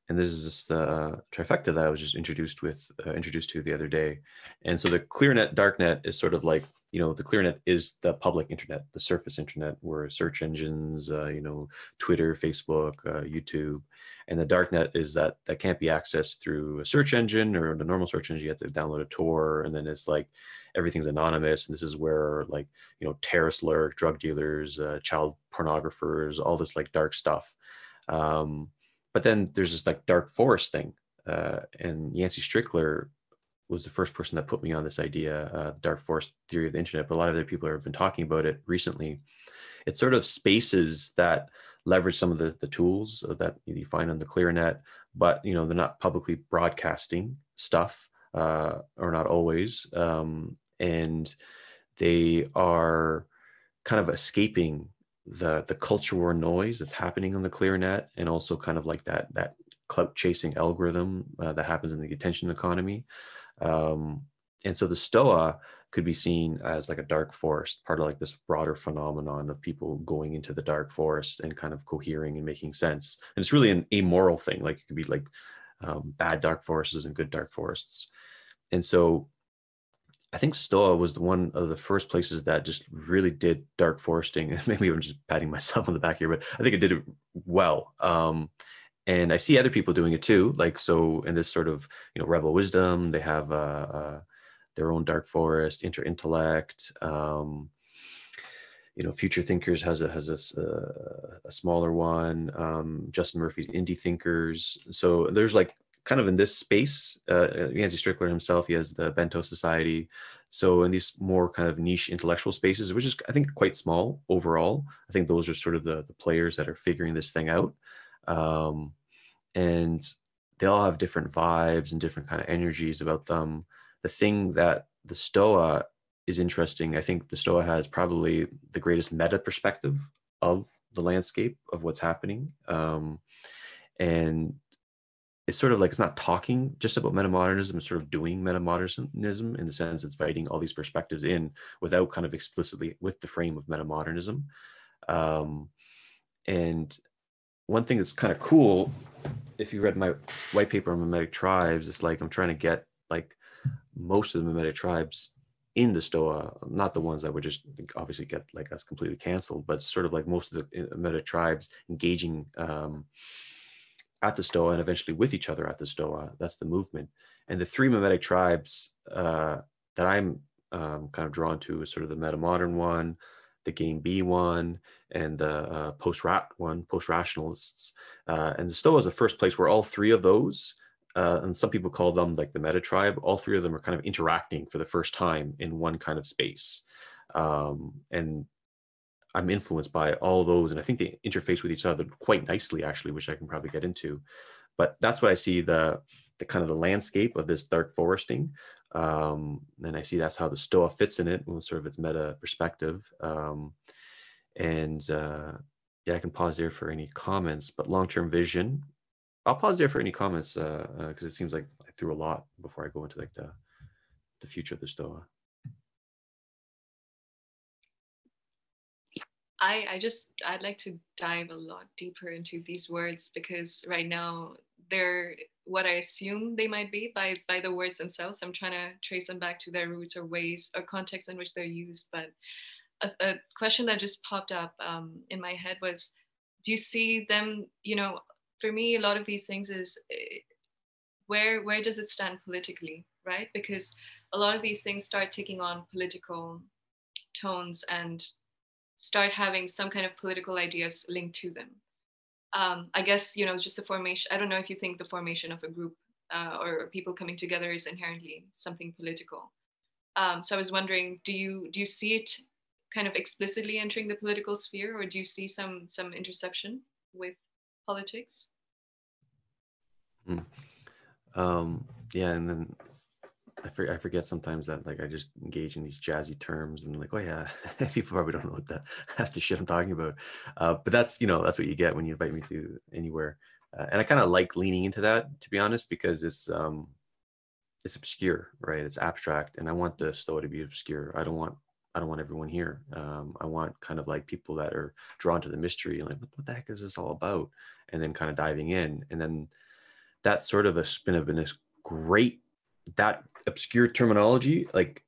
and this is just the uh, trifecta that I was just introduced with uh, introduced to the other day. And so the ClearNet darknet is sort of like you know the ClearNet is the public internet, the surface internet, where search engines, uh, you know, Twitter, Facebook, uh, YouTube, and the darknet is that that can't be accessed through a search engine or the normal search engine. You have to download a Tor, and then it's like everything's anonymous. And this is where like you know terrorists lurk, drug dealers, uh, child pornographers, all this like dark stuff. Um, but then there's this like dark forest thing uh, and yancey strickler was the first person that put me on this idea uh, dark forest theory of the internet but a lot of other people have been talking about it recently. It's sort of spaces that leverage some of the, the tools that you find on the clearnet but you know they're not publicly broadcasting stuff uh, or not always um, and they are kind of escaping the the culture war noise that's happening on the clear net and also kind of like that that clout chasing algorithm uh, that happens in the attention economy. Um, and so the stoa could be seen as like a dark forest part of like this broader phenomenon of people going into the dark forest and kind of cohering and making sense. And it's really an amoral thing like it could be like um, bad dark forests and good dark forests. And so I think Stoa was the one of the first places that just really did dark foresting. <laughs> Maybe I'm just patting myself on the back here, but I think it did it well. Um, and I see other people doing it too. Like so, in this sort of you know rebel wisdom, they have uh, uh, their own dark forest, Interintellect. Um, you know, Future Thinkers has a has a, uh, a smaller one. Um, Justin Murphy's Indie Thinkers. So there's like kind of in this space. Uh, Yancey Strickler himself, he has the Bento Society. So in these more kind of niche intellectual spaces, which is I think quite small overall, I think those are sort of the, the players that are figuring this thing out. Um, and they all have different vibes and different kind of energies about them. The thing that the Stoa is interesting, I think the Stoa has probably the greatest meta perspective of the landscape of what's happening. Um, and it's sort of like it's not talking just about metamodernism it's sort of doing metamodernism in the sense it's inviting all these perspectives in without kind of explicitly with the frame of metamodernism. Um, and one thing that's kind of cool if you read my white paper on memetic tribes it's like i'm trying to get like most of the memetic tribes in the Stoa, not the ones that would just obviously get like us completely canceled, but sort of like most of the meta tribes engaging um, at the Stoa and eventually with each other at the Stoa. That's the movement. And the three memetic tribes uh, that I'm um, kind of drawn to is sort of the meta modern one, the game B one, and the uh, post rat one, post rationalists. Uh, and the Stoa is the first place where all three of those uh, and some people call them like the meta tribe. All three of them are kind of interacting for the first time in one kind of space. Um, and I'm influenced by all those, and I think they interface with each other quite nicely, actually, which I can probably get into. But that's what I see the the kind of the landscape of this dark foresting, um, and I see that's how the Stoa fits in it, sort of its meta perspective. Um, and uh, yeah, I can pause there for any comments. But long term vision, I'll pause there for any comments because uh, uh, it seems like I threw a lot before I go into like the the future of the Stoa. I, I just I'd like to dive a lot deeper into these words because right now they're what I assume they might be by by the words themselves. I'm trying to trace them back to their roots or ways or context in which they're used. But a, a question that just popped up um, in my head was, do you see them? You know, for me, a lot of these things is eh, where where does it stand politically, right? Because a lot of these things start taking on political tones and start having some kind of political ideas linked to them. Um, I guess you know just the formation. I don't know if you think the formation of a group uh, or people coming together is inherently something political. Um, so I was wondering, do you do you see it kind of explicitly entering the political sphere, or do you see some some interception with politics? Mm. Um, yeah, and then I, for, I forget sometimes that like I just engage in these jazzy terms and like, oh yeah, <laughs> people probably don't know what the <laughs> half the shit I'm talking about. Uh, but that's you know that's what you get when you invite me to anywhere, uh, and I kind of like leaning into that to be honest because it's um, it's obscure, right? It's abstract, and I want the Stoa to be obscure. I don't want I don't want everyone here. Um, I want kind of like people that are drawn to the mystery, like what the heck is this all about, and then kind of diving in, and then that sort of a spin of this great that obscure terminology like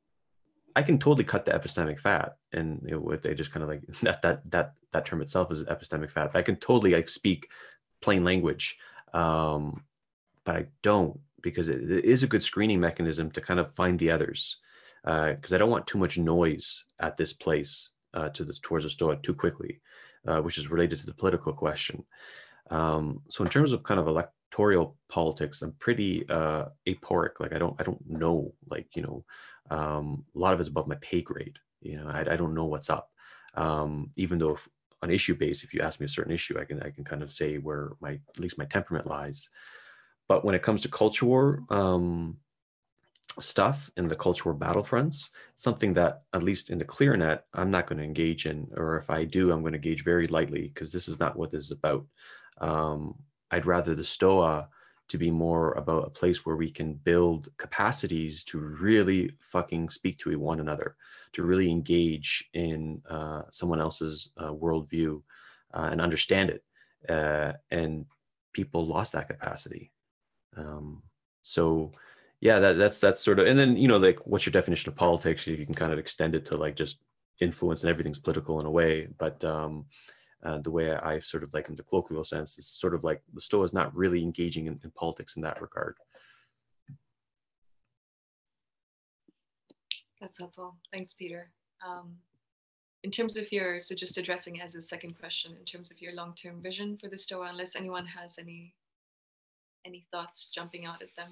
i can totally cut the epistemic fat and you know, what they just kind of like <laughs> that that that that term itself is epistemic fat but i can totally like speak plain language um, but i don't because it, it is a good screening mechanism to kind of find the others because uh, i don't want too much noise at this place uh, to the towards the Stoa too quickly uh, which is related to the political question. Um, so in terms of kind of elect electoral politics i'm pretty uh aporic like i don't i don't know like you know um a lot of it's above my pay grade you know i, I don't know what's up. Um even though if, on issue base if you ask me a certain issue i can i can kind of say where my at least my temperament lies. But when it comes to culture war um stuff in the culture war battlefronts something that at least in the clearnet i'm not going to engage in or if i do i'm going to engage very lightly because this is not what this is about. Um, I'd rather the Stoa to be more about a place where we can build capacities to really fucking speak to one another, to really engage in uh, someone else's uh, worldview uh, and understand it. Uh, and people lost that capacity. Um, so, yeah, that, that's that's sort of, and then you know, like, what's your definition of politics? You can kind of extend it to like just influence, and everything's political in a way. But um, uh, the way I sort of like in the colloquial sense is sort of like the Stoa is not really engaging in, in politics in that regard. That's helpful. Thanks, Peter. Um, in terms of your, so just addressing as a second question, in terms of your long-term vision for the Stoa, unless anyone has any any thoughts jumping out at them.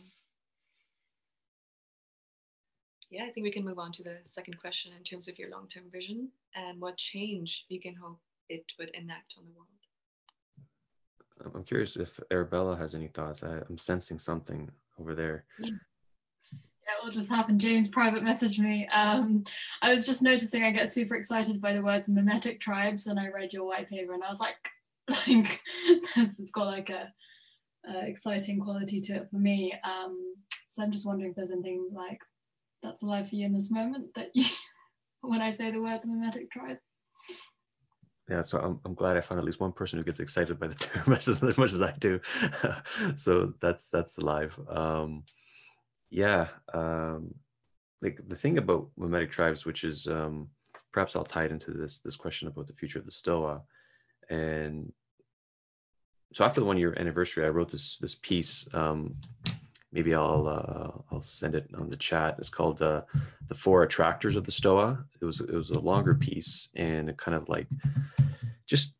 Yeah, I think we can move on to the second question in terms of your long-term vision and what change you can hope it would enact on the world. I'm curious if Arabella has any thoughts. I, am sensing something over there. Yeah, it will just happen. James private messaged me. Um, I was just noticing I get super excited by the words memetic tribes, and I read your white paper, and I was like, <laughs> like it's got like a, a, exciting quality to it for me. Um, so I'm just wondering if there's anything like that's alive for you in this moment that you, <laughs> when I say the words memetic tribe yeah so I'm, I'm glad i found at least one person who gets excited by the <laughs> term as, much as i do <laughs> so that's that's alive um yeah um like the thing about memetic tribes, which is um, perhaps I'll tie it into this this question about the future of the Stoa, and so after the one year anniversary, I wrote this this piece. Maybe I'll uh, I'll send it on the chat. It's called uh, "The Four Attractors of the Stoa." It was it was a longer piece, and it kind of like just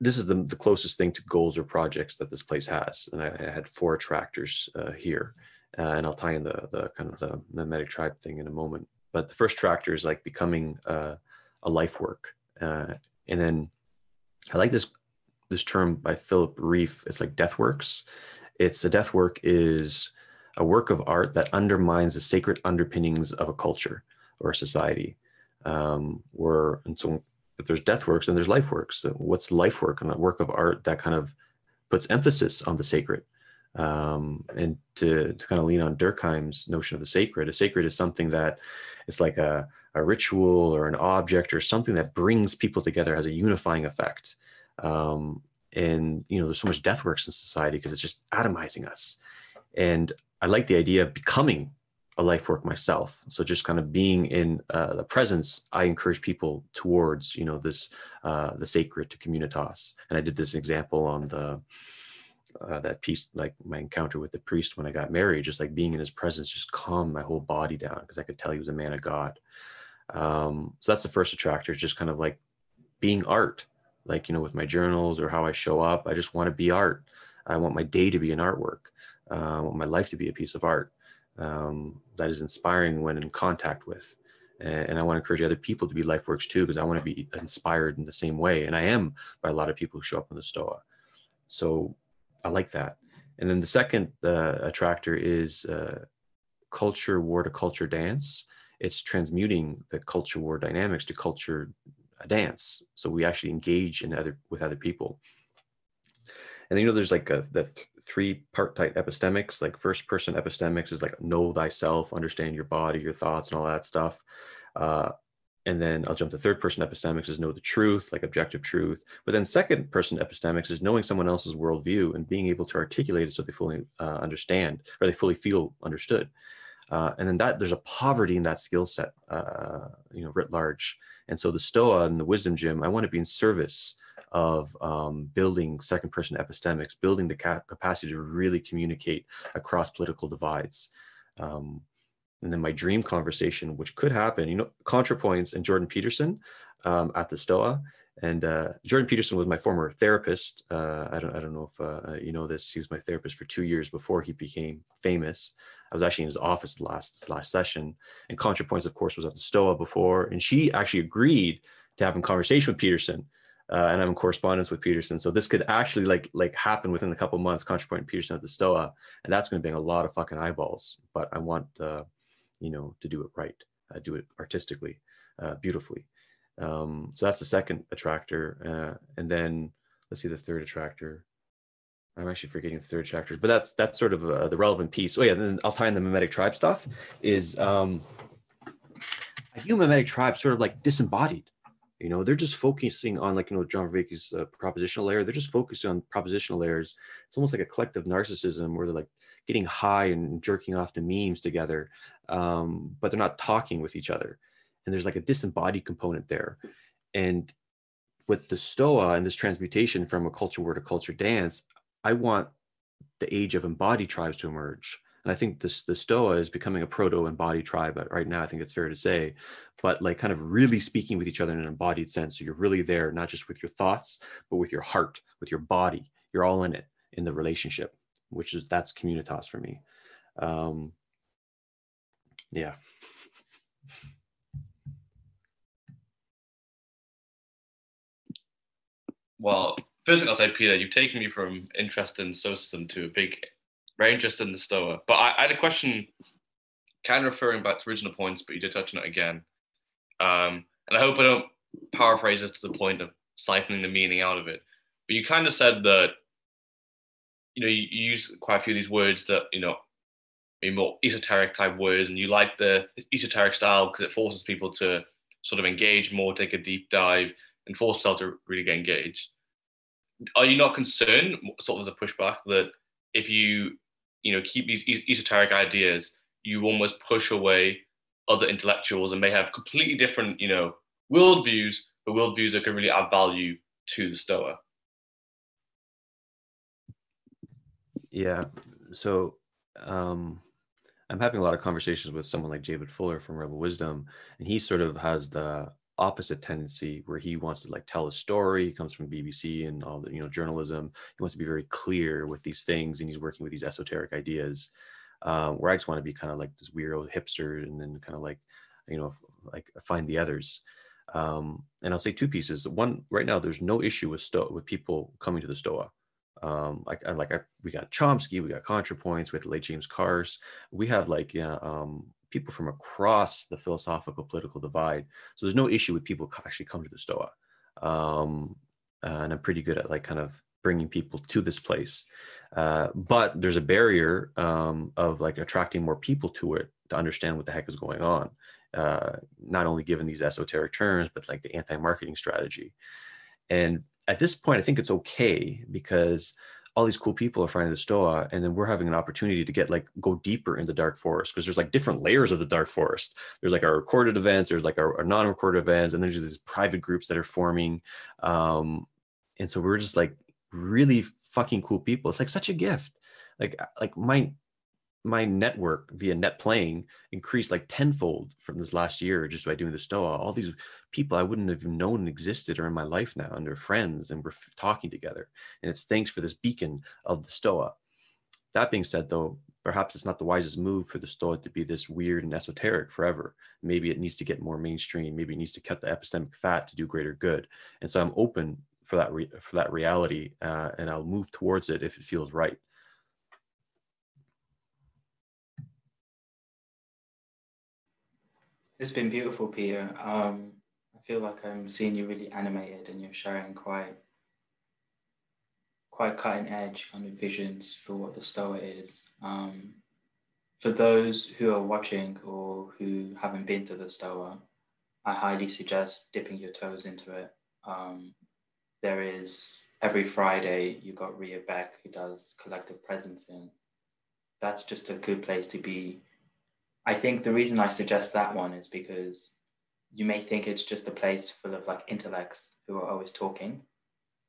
this is the, the closest thing to goals or projects that this place has. And I, I had four attractors uh, here, uh, and I'll tie in the the kind of the memetic tribe thing in a moment. But the first tractor is like becoming uh, a life work, uh, and then I like this this term by Philip Rieff. It's like death works. It's a death work is a work of art that undermines the sacred underpinnings of a culture or a society. Um, where and so if there's death works, and there's life works. What's life work and a work of art that kind of puts emphasis on the sacred? Um, and to, to kind of lean on Durkheim's notion of the sacred, a sacred is something that it's like a, a ritual or an object or something that brings people together, has a unifying effect. Um, and you know, there's so much death works in society because it's just atomizing us. And I like the idea of becoming a life work myself. So just kind of being in uh, the presence, I encourage people towards, you know, this, uh, the sacred to communitas. And I did this example on the, uh, that piece, like my encounter with the priest when I got married, just like being in his presence, just calmed my whole body down because I could tell he was a man of God. Um, so that's the first attractor, just kind of like being art, like, you know, with my journals or how I show up. I just want to be art. I want my day to be an artwork. Uh, want my life to be a piece of art um, that is inspiring when in contact with. And I want to encourage other people to be life works too, because I want to be inspired in the same way. And I am by a lot of people who show up in the Stoa. So I like that. And then the second uh, attractor is uh, culture war to culture dance. It's transmuting the culture war dynamics to culture dance. So we actually engage in other with other people and you know there's like a, the th- three part type epistemics like first person epistemics is like know thyself understand your body your thoughts and all that stuff uh, and then I'll jump to third person epistemics is know the truth, like objective truth. But then second person epistemics is knowing someone else's worldview and being able to articulate it so they fully uh, understand or they fully feel understood. Uh, and then that there's a poverty in that skill set, uh, you know, writ large. And so the Stoa and the Wisdom Gym, I want to be in service of um, building second person epistemics, building the capacity to really communicate across political divides. Um, and then my dream conversation, which could happen, you know, ContraPoints and Jordan Peterson um, at the STOA. And uh, Jordan Peterson was my former therapist. Uh, I don't, I don't know if uh, you know this. He was my therapist for two years before he became famous. I was actually in his office last last session. And ContraPoints, of course, was at the STOA before, and she actually agreed to having a conversation with Peterson uh, and I'm in correspondence with Peterson. So this could actually like like happen within a couple months. ContraPoint Peterson at the Stoa, and that's going to bring a lot of fucking eyeballs. But I want uh, you know to do it right, uh, do it artistically, uh, beautifully. Um, so that's the second attractor, uh, and then let's see the third attractor. I'm actually forgetting the third attractor, but that's that's sort of uh, the relevant piece. Oh yeah, then I'll tie in the memetic tribe stuff. Is um, I memetic tribe sort of like disembodied you know, they're just focusing on like, you know, John Vervaeke's uh, propositional layer. They're just focusing on propositional layers. It's almost like a collective narcissism where they're like getting high and jerking off the memes together, um, but they're not talking with each other. And there's like a disembodied component there. And with the Stoa and this transmutation from a culture war to culture dance, I want the age of embodied tribes to emerge. And I think this the Stoa is becoming a proto-embodied tribe right now. I think it's fair to say, but like kind of really speaking with each other in an embodied sense. So you're really there, not just with your thoughts, but with your heart, with your body. You're all in it in the relationship, which is that's communitas for me. Um, yeah. Well, first thing I'll say, Peter, you've taken me from interest in Stoicism to a big very interested in the Stoa. But I, I, had a question, kind of referring back to original points, but you did touch on it again. Um, and I hope I don't paraphrase it to the point of siphoning the meaning out of it. But you kind of said that, you know, you, you use quite a few of these words that, you know, maybe more esoteric type words, and you like the esoteric style because it forces people to sort of engage more, take a deep dive, and force themselves to really get engaged. Are you not concerned, sort of as a pushback, that if you you know keep these esoteric ideas you almost push away other intellectuals and may have completely different, you know, worldviews, but worldviews that can really add value to the Stoa. Yeah. So um, I'm having a lot of conversations with someone like David Fuller from Rebel Wisdom, and he sort of has the opposite tendency where he wants to like tell a story. He comes from BBC and all the you know journalism. He wants to be very clear with these things, and he's working with these esoteric ideas. Um, where I just want to be kind of like this weird old hipster, and then kind of like you know like find the others. Um, and I'll say two pieces. One, right now, there's no issue with Stoa with people coming to the Stoa. Um, like I, like I, we got Chomsky, we got ContraPoints, we had the late James Carse We have like yeah, um, people from across the philosophical political divide. So there's no issue with people actually come to the Stoa. Um, and I'm pretty good at like kind of bringing people to this place. Uh, but there's a barrier um, of like attracting more people to it to understand what the heck is going on. Uh, not only given these esoteric terms, but like the anti-marketing strategy. And at this point, I think it's okay because all these cool people are finding the Stoa, and then we're having an opportunity to get like go deeper in the dark forest because there's like different layers of the dark forest. There's like our recorded events, there's like our, our non-recorded events, and there's these private groups that are forming. Um, and so we're just like really fucking cool people. It's like such a gift. Like like my my network via net playing increased like tenfold from this last year just by doing the stoa all these people i wouldn't have known existed are in my life now and they're friends and we're talking together. And it's thanks for this beacon of the stoa. That being said though perhaps it's not the wisest move for the stoa to be this weird and esoteric forever. Maybe it needs to get more mainstream. Maybe it needs to cut the epistemic fat to do greater good. And so i'm open for that for that reality uh, and i'll move towards it if it feels right It's been beautiful, Peter. Um, I feel like I'm seeing you really animated and you're sharing quite quite cutting edge kind of visions for what the Stoa is. Um, for those who are watching or who haven't been to the Stoa, I highly suggest dipping your toes into it. Um, there is every Friday you got Ria Baeck who does collective presence in. That's just a good place to be I think the reason I suggest that one is because you may think it's just a place full of like intellects who are always talking.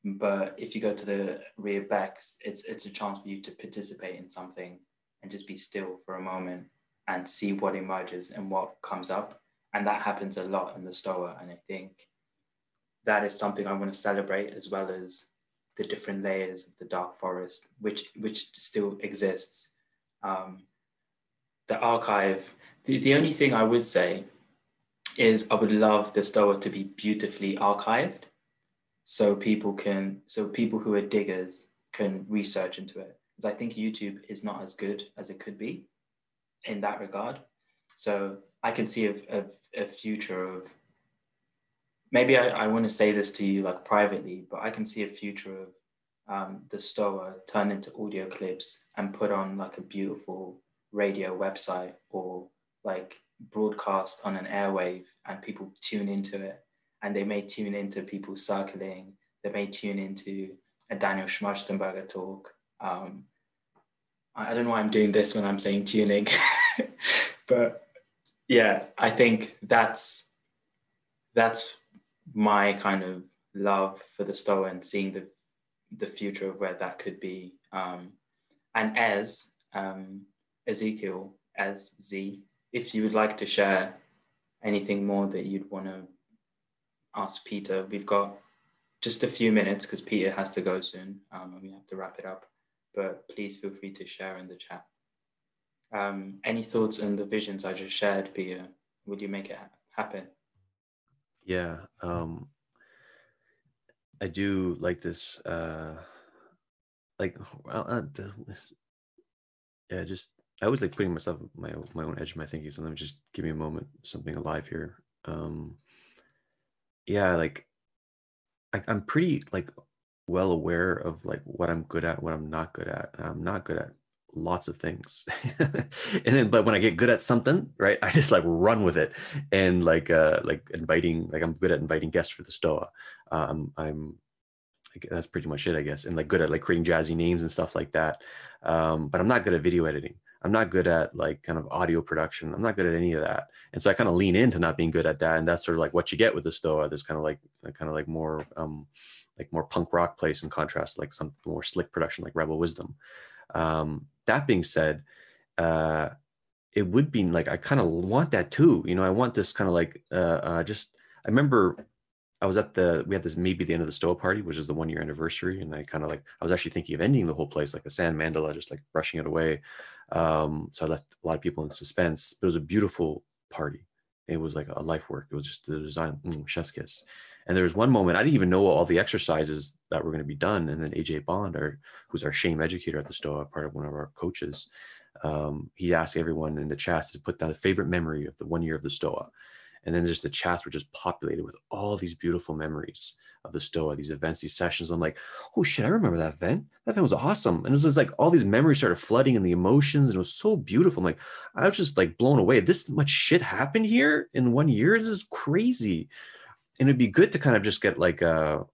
But if you go to the Ria Baecks, it's it's a chance for you to participate in something and just be still for a moment and see what emerges and what comes up. And that happens a lot in the Stoa. And I think that is something I want to celebrate as well as the different layers of the dark forest, which which still exists. Um, the archive, the, the only thing I would say is I would love the Stoa to be beautifully archived so people can, so people who are diggers can research into it. Because I think YouTube is not as good as it could be in that regard. So I can see a, a, a future of, maybe I, I want to say this to you like privately, but I can see a future of um, the Stoa turned into audio clips and put on like a beautiful radio website or like broadcast on an airwave and people tune into it. And they may tune into people circling. They may tune into a daniel schmachtenberger talk. Um, i don't know why i'm doing this when i'm saying tuning. <laughs> But yeah i think that's that's my kind of love for the stoa and seeing the the future of where that could be. Um, and as um, Ezekiel as Z. If you would like to share anything more that you'd want to ask Peter, we've got just a few minutes because Peter has to go soon um, and we have to wrap it up. But please feel free to share in the chat. Um, any thoughts on the visions I just shared, Peter? Would you make it happen? Yeah, um, I do like this. Uh, like, uh, the, yeah, just I always like putting myself my my own edge of my thinking. So let me just give me a moment, something alive here. Um, yeah, like I, I'm pretty like well aware of like what I'm good at, what I'm not good at. I'm not good at lots of things, <laughs> and then but when I get good at something, right, I just like run with it, and like uh like inviting, like I'm good at inviting guests for the Stoa. Um, I'm that's pretty much it, I guess, and like good at like creating jazzy names and stuff like that. Um, but I'm not good at video editing. I'm not good at like kind of audio production. I'm not good at any of that. And so I kind of lean into not being good at that. And that's sort of like what you get with the Stoa. There's kind of like kind of like more um like more punk rock place in contrast, like some more slick production like Rebel Wisdom. Um, that being said, uh, it would be like I kind of want that too. You know, I want this kind of like uh, uh, just. I remember I was at the we had this maybe the end of the Stoa party, which is the one year anniversary, and I kind of like I was actually thinking of ending the whole place like a sand mandala, just like brushing it away. Um, so I left a lot of people in suspense. But it was a beautiful party. It was like a life work. It was just the design, mm, chef's kiss. And there was one moment I didn't even know all the exercises that were going to be done. And then AJ Bond, our, who's our shame educator at the Stoa, part of one of our coaches, um, he asked everyone in the chats to put down a favorite memory of the one year of the Stoa. And then just the chats were just populated with all these beautiful memories of the Stoa, these events, these sessions. I'm like, oh shit, I remember that event. That event was awesome. And it was like all these memories started flooding and the emotions, and it was so beautiful. I'm like, I was just like blown away. This much shit happened here in one year. This is crazy. And it'd be good to kind of just get like a,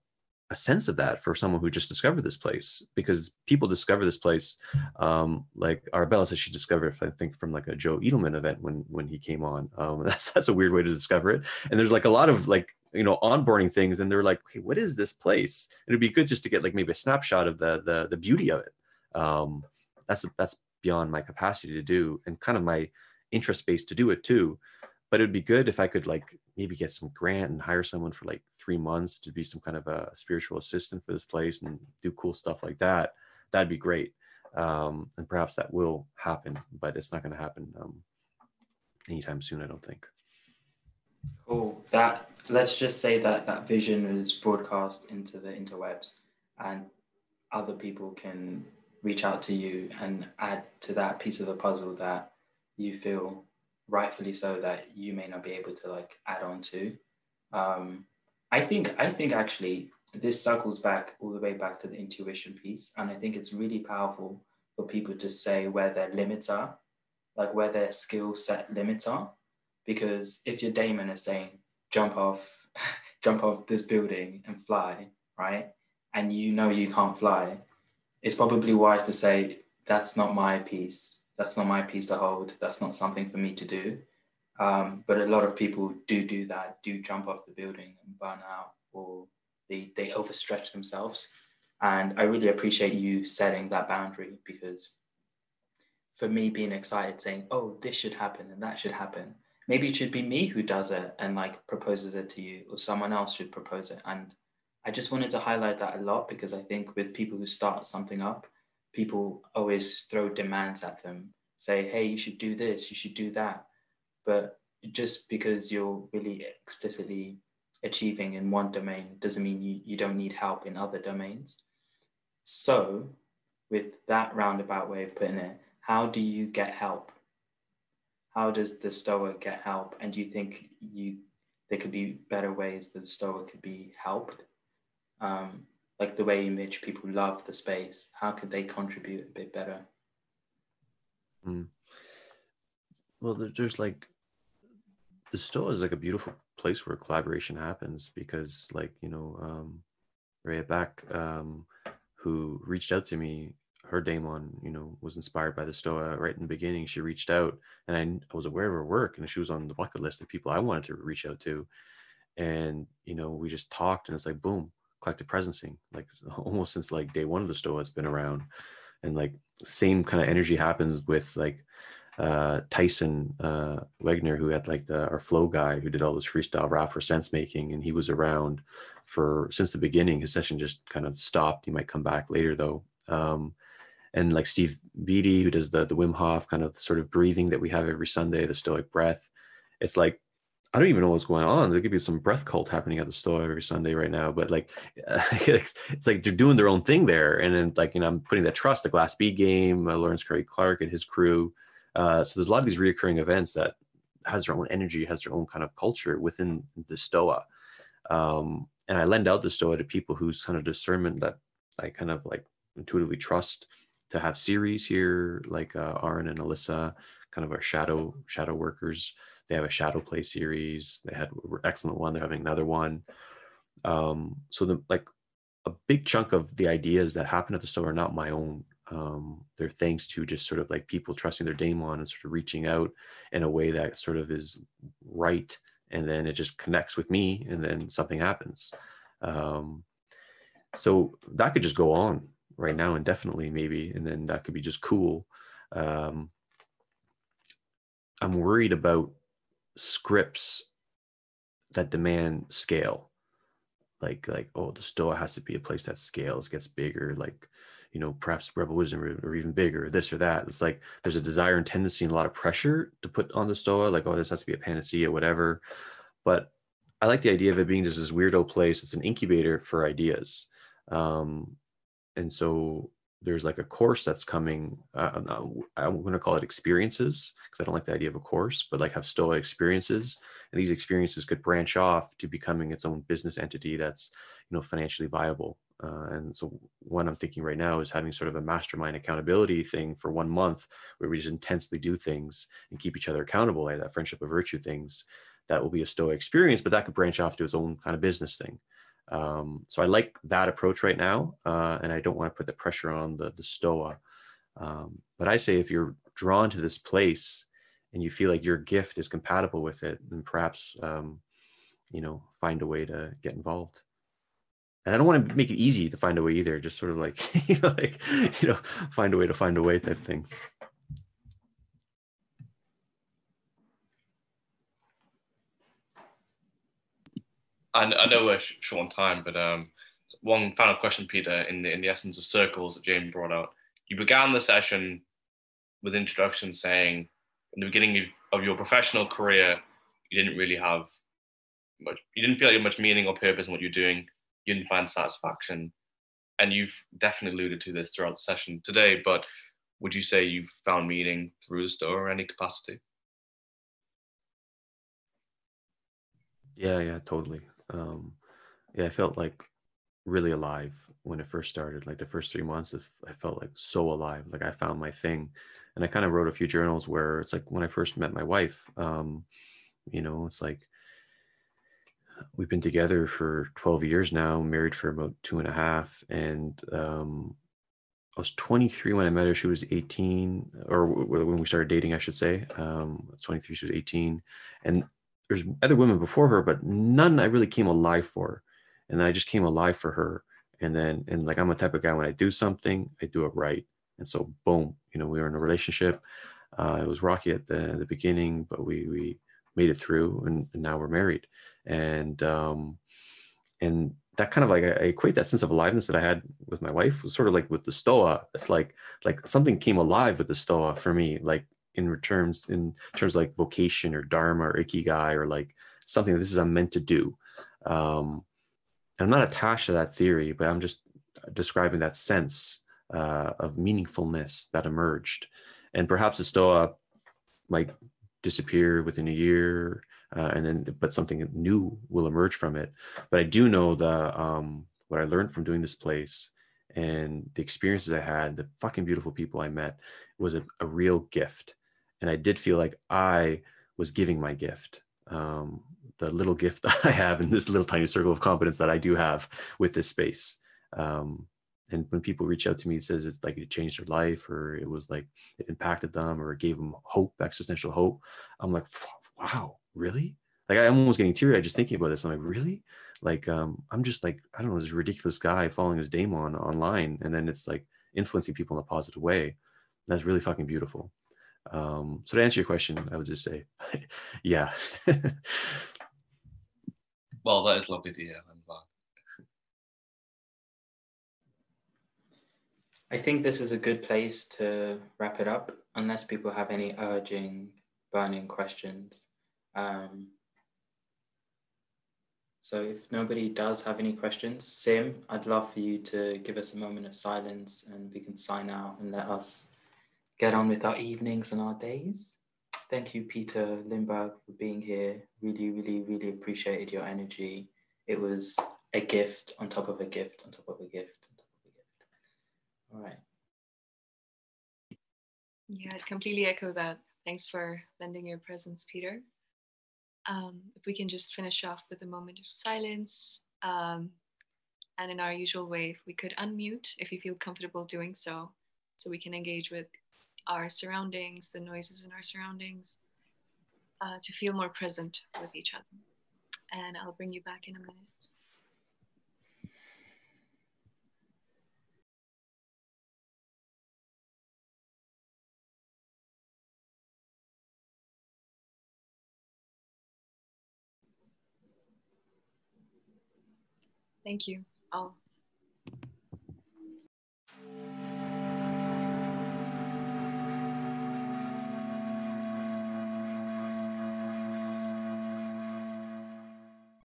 a sense of that for someone who just discovered this place because people discover this place um, like arabella said she discovered i think from like a joe edelman event when when he came on. Um, <laughs> that's that's a weird way to discover it. And there's like a lot of like you know onboarding things and they're like hey, what is this place? It'd be good just to get like maybe a snapshot of the the, the beauty of it. Um, that's that's beyond my capacity to do and kind of my interest space to do it too. But it would be good if I could like maybe get some grant and hire someone for like three months to be some kind of a spiritual assistant for this place and do cool stuff like that. That'd be great. Um, and perhaps that will happen, but it's not going to happen um, anytime soon, I don't think. Cool. That let's just say that that vision is broadcast into the interwebs, and other people can reach out to you and add to that piece of the puzzle that you feel rightfully so that you may not be able to like add on to. Um, i think i think actually this circles back all the way back to the intuition piece and i think it's really powerful for people to say where their limits are like where their skill set limits are. Because if your daemon is saying jump off <laughs> jump off this building and fly right and you know you can't fly it's probably wise to say that's not my piece that's not my piece to hold. That's not something for me to do. Um, but a lot of people do do that, do jump off the building and burn out, or they, they overstretch themselves. And I really appreciate you setting that boundary because for me, being excited, saying, oh, this should happen and that should happen. Maybe it should be me who does it and like proposes it to you, or someone else should propose it. And I just wanted to highlight that a lot because I think with people who start something up, people always throw demands at them, say, hey, you should do this, you should do that. But just because you're really explicitly achieving in one domain doesn't mean you, you don't need help in other domains. So, with that roundabout way of putting it, how do you get help? How does the Stoa get help? And do you think you there could be better ways that the Stoa could be helped? Um, like the way in which people love the space how could they contribute a bit better? Mm. well there's like the Stoa is like a beautiful place where collaboration happens because like you know um Ria Baeck um who reached out to me her daemon you know was inspired by the stoa right in the beginning. She reached out and I, I was aware of her work and she was on the bucket list of people i wanted to reach out to. And you know we just talked and it's like boom collective presencing like <laughs> almost since like day one of the stoa has been around. And like same kind of energy happens with like uh tyson uh wegner who had like the our flow guy who did all this freestyle rap for sense making and he was around for since the beginning his session just kind of stopped. He might come back later though. Um and like steve beatty who does the the wim hof kind of sort of breathing that we have every sunday the stoic breath it's like I don't even know what's going on. There could be some breath cult happening at the Stoa every Sunday right now, but like, <laughs> it's like they're doing their own thing there. And then like, you know, I'm putting that trust, the Glass Bead game, uh, Lawrence Curry Clark and his crew. Uh, so there's a lot of these reoccurring events that has their own energy, has their own kind of culture within the Stoa. Um, and I lend out the Stoa to people whose kind of discernment that I kind of like intuitively trust to have series here, like uh, Aaron and Alyssa, kind of our shadow shadow workers. They have a shadow play series. They had excellent one. They're having another one. Um, so the like a big chunk of the ideas that happen at the Stoa are not my own um, they're thanks to just sort of like people trusting their daemon and sort of reaching out in a way that sort of is right and then it just connects with me and then something happens um, so that could just go on right now indefinitely maybe and then that could be just cool um, i'm worried about scripts that demand scale. Like like oh the stoa has to be a place that scales gets bigger like you know perhaps wisdom or, or, even bigger this or that. It's like there's a desire and tendency and a lot of pressure to put on the stoa like oh this has to be a panacea whatever. But i like the idea of it being just this weirdo place. It's an incubator for ideas. Um, and so there's like a course that's coming. Uh, I'm going to call it experiences because I don't like the idea of a course, but like have Stoa experiences, and these experiences could branch off to becoming its own business entity that's you know financially viable. Uh, and so what I'm thinking right now is having sort of a mastermind accountability thing for one month where we just intensely do things and keep each other accountable, like that friendship of virtue things. That will be a Stoa experience, but that could branch off to its own kind of business thing. Um, so I like that approach right now, uh, and I don't want to put the pressure on the the stoa. Um, but I say if you're drawn to this place and you feel like your gift is compatible with it, then perhaps um, you know find a way to get involved. And I don't want to make it easy to find a way either. Just sort of like <laughs> you know, like you know, find a way to find a way type thing. I, I know we're short on time, but um, one final question, Peter, in the, in the essence of circles that James brought out. You began the session with introduction saying, in the beginning of your professional career, you didn't really have much, you didn't feel like you had much meaning or purpose in what you're doing. You didn't find satisfaction. And you've definitely alluded to this throughout the session today, but would you say you've found meaning through the Stoa or any capacity? Yeah, yeah, totally um, yeah, I felt like really alive when it first started. Like the first three months, I felt like so alive. Like I found my thing, and I kind of wrote a few journals where it's like when I first met my wife. Um, you know, it's like we've been together for 12 years now, married for about two and a half, and um, I was 23 when I met her. She was 18, or when we started dating, I should say. Um, 23, she was 18, and there's other women before her, but none I really came alive for. And then I just came alive for her. And then, and like, I'm a type of guy, when I do something, I do it right. And so, boom, you know, we were in a relationship. Uh, it was rocky at the, the beginning, but we, we made it through and, and now we're married. And, um, and that kind of like I equate that sense of aliveness that I had with my wife was sort of like with the stoa. It's like like something came alive with the stoa for me. Like in terms in terms like vocation or dharma or ikigai or like something this is I'm meant to do. Um, I'm not attached to that theory, but I'm just describing that sense uh, of meaningfulness that emerged. And perhaps the Stoa might disappear within a year, uh, and then but something new will emerge from it. But I do know the um, what I learned from doing this place and the experiences I had, the fucking beautiful people I met, was a, a real gift and I did feel like I was giving my gift, um, the little gift that <laughs> I have in this little tiny circle of competence that I do have with this space. Um, and when people reach out to me, it says it's like it changed their life, or it was like it impacted them, or it gave them hope, existential hope. I'm like, wow, really? Like I'm almost getting teary-eyed just thinking about this. I'm like, really? Like um, I'm just like I don't know this ridiculous guy following his daemon online, and then it's like influencing people in a positive way. That's really fucking beautiful. Um, so to answer your question, I would just say, <laughs> yeah. <laughs> well, that is lovely to hear. I'm glad. I think this is a good place to wrap it up, unless people have any urging, burning questions. Um, so if nobody does have any questions, Sim, I'd love for you to give us a moment of silence and we can sign out and let us get on with our evenings and our days. Thank you, Peter Limberg, for being here. Really, really, really appreciated your energy. It was a gift on top of a gift on top of a gift on top of a gift. All right. Yeah, I'd completely echo that. Thanks for lending your presence, Peter. Um, if we can just finish off with a moment of silence. Um, and in our usual way, if we could unmute if you feel comfortable doing so so we can engage with our surroundings, the noises in our surroundings, uh, to feel more present with each other. And I'll bring you back in a minute. Thank you all.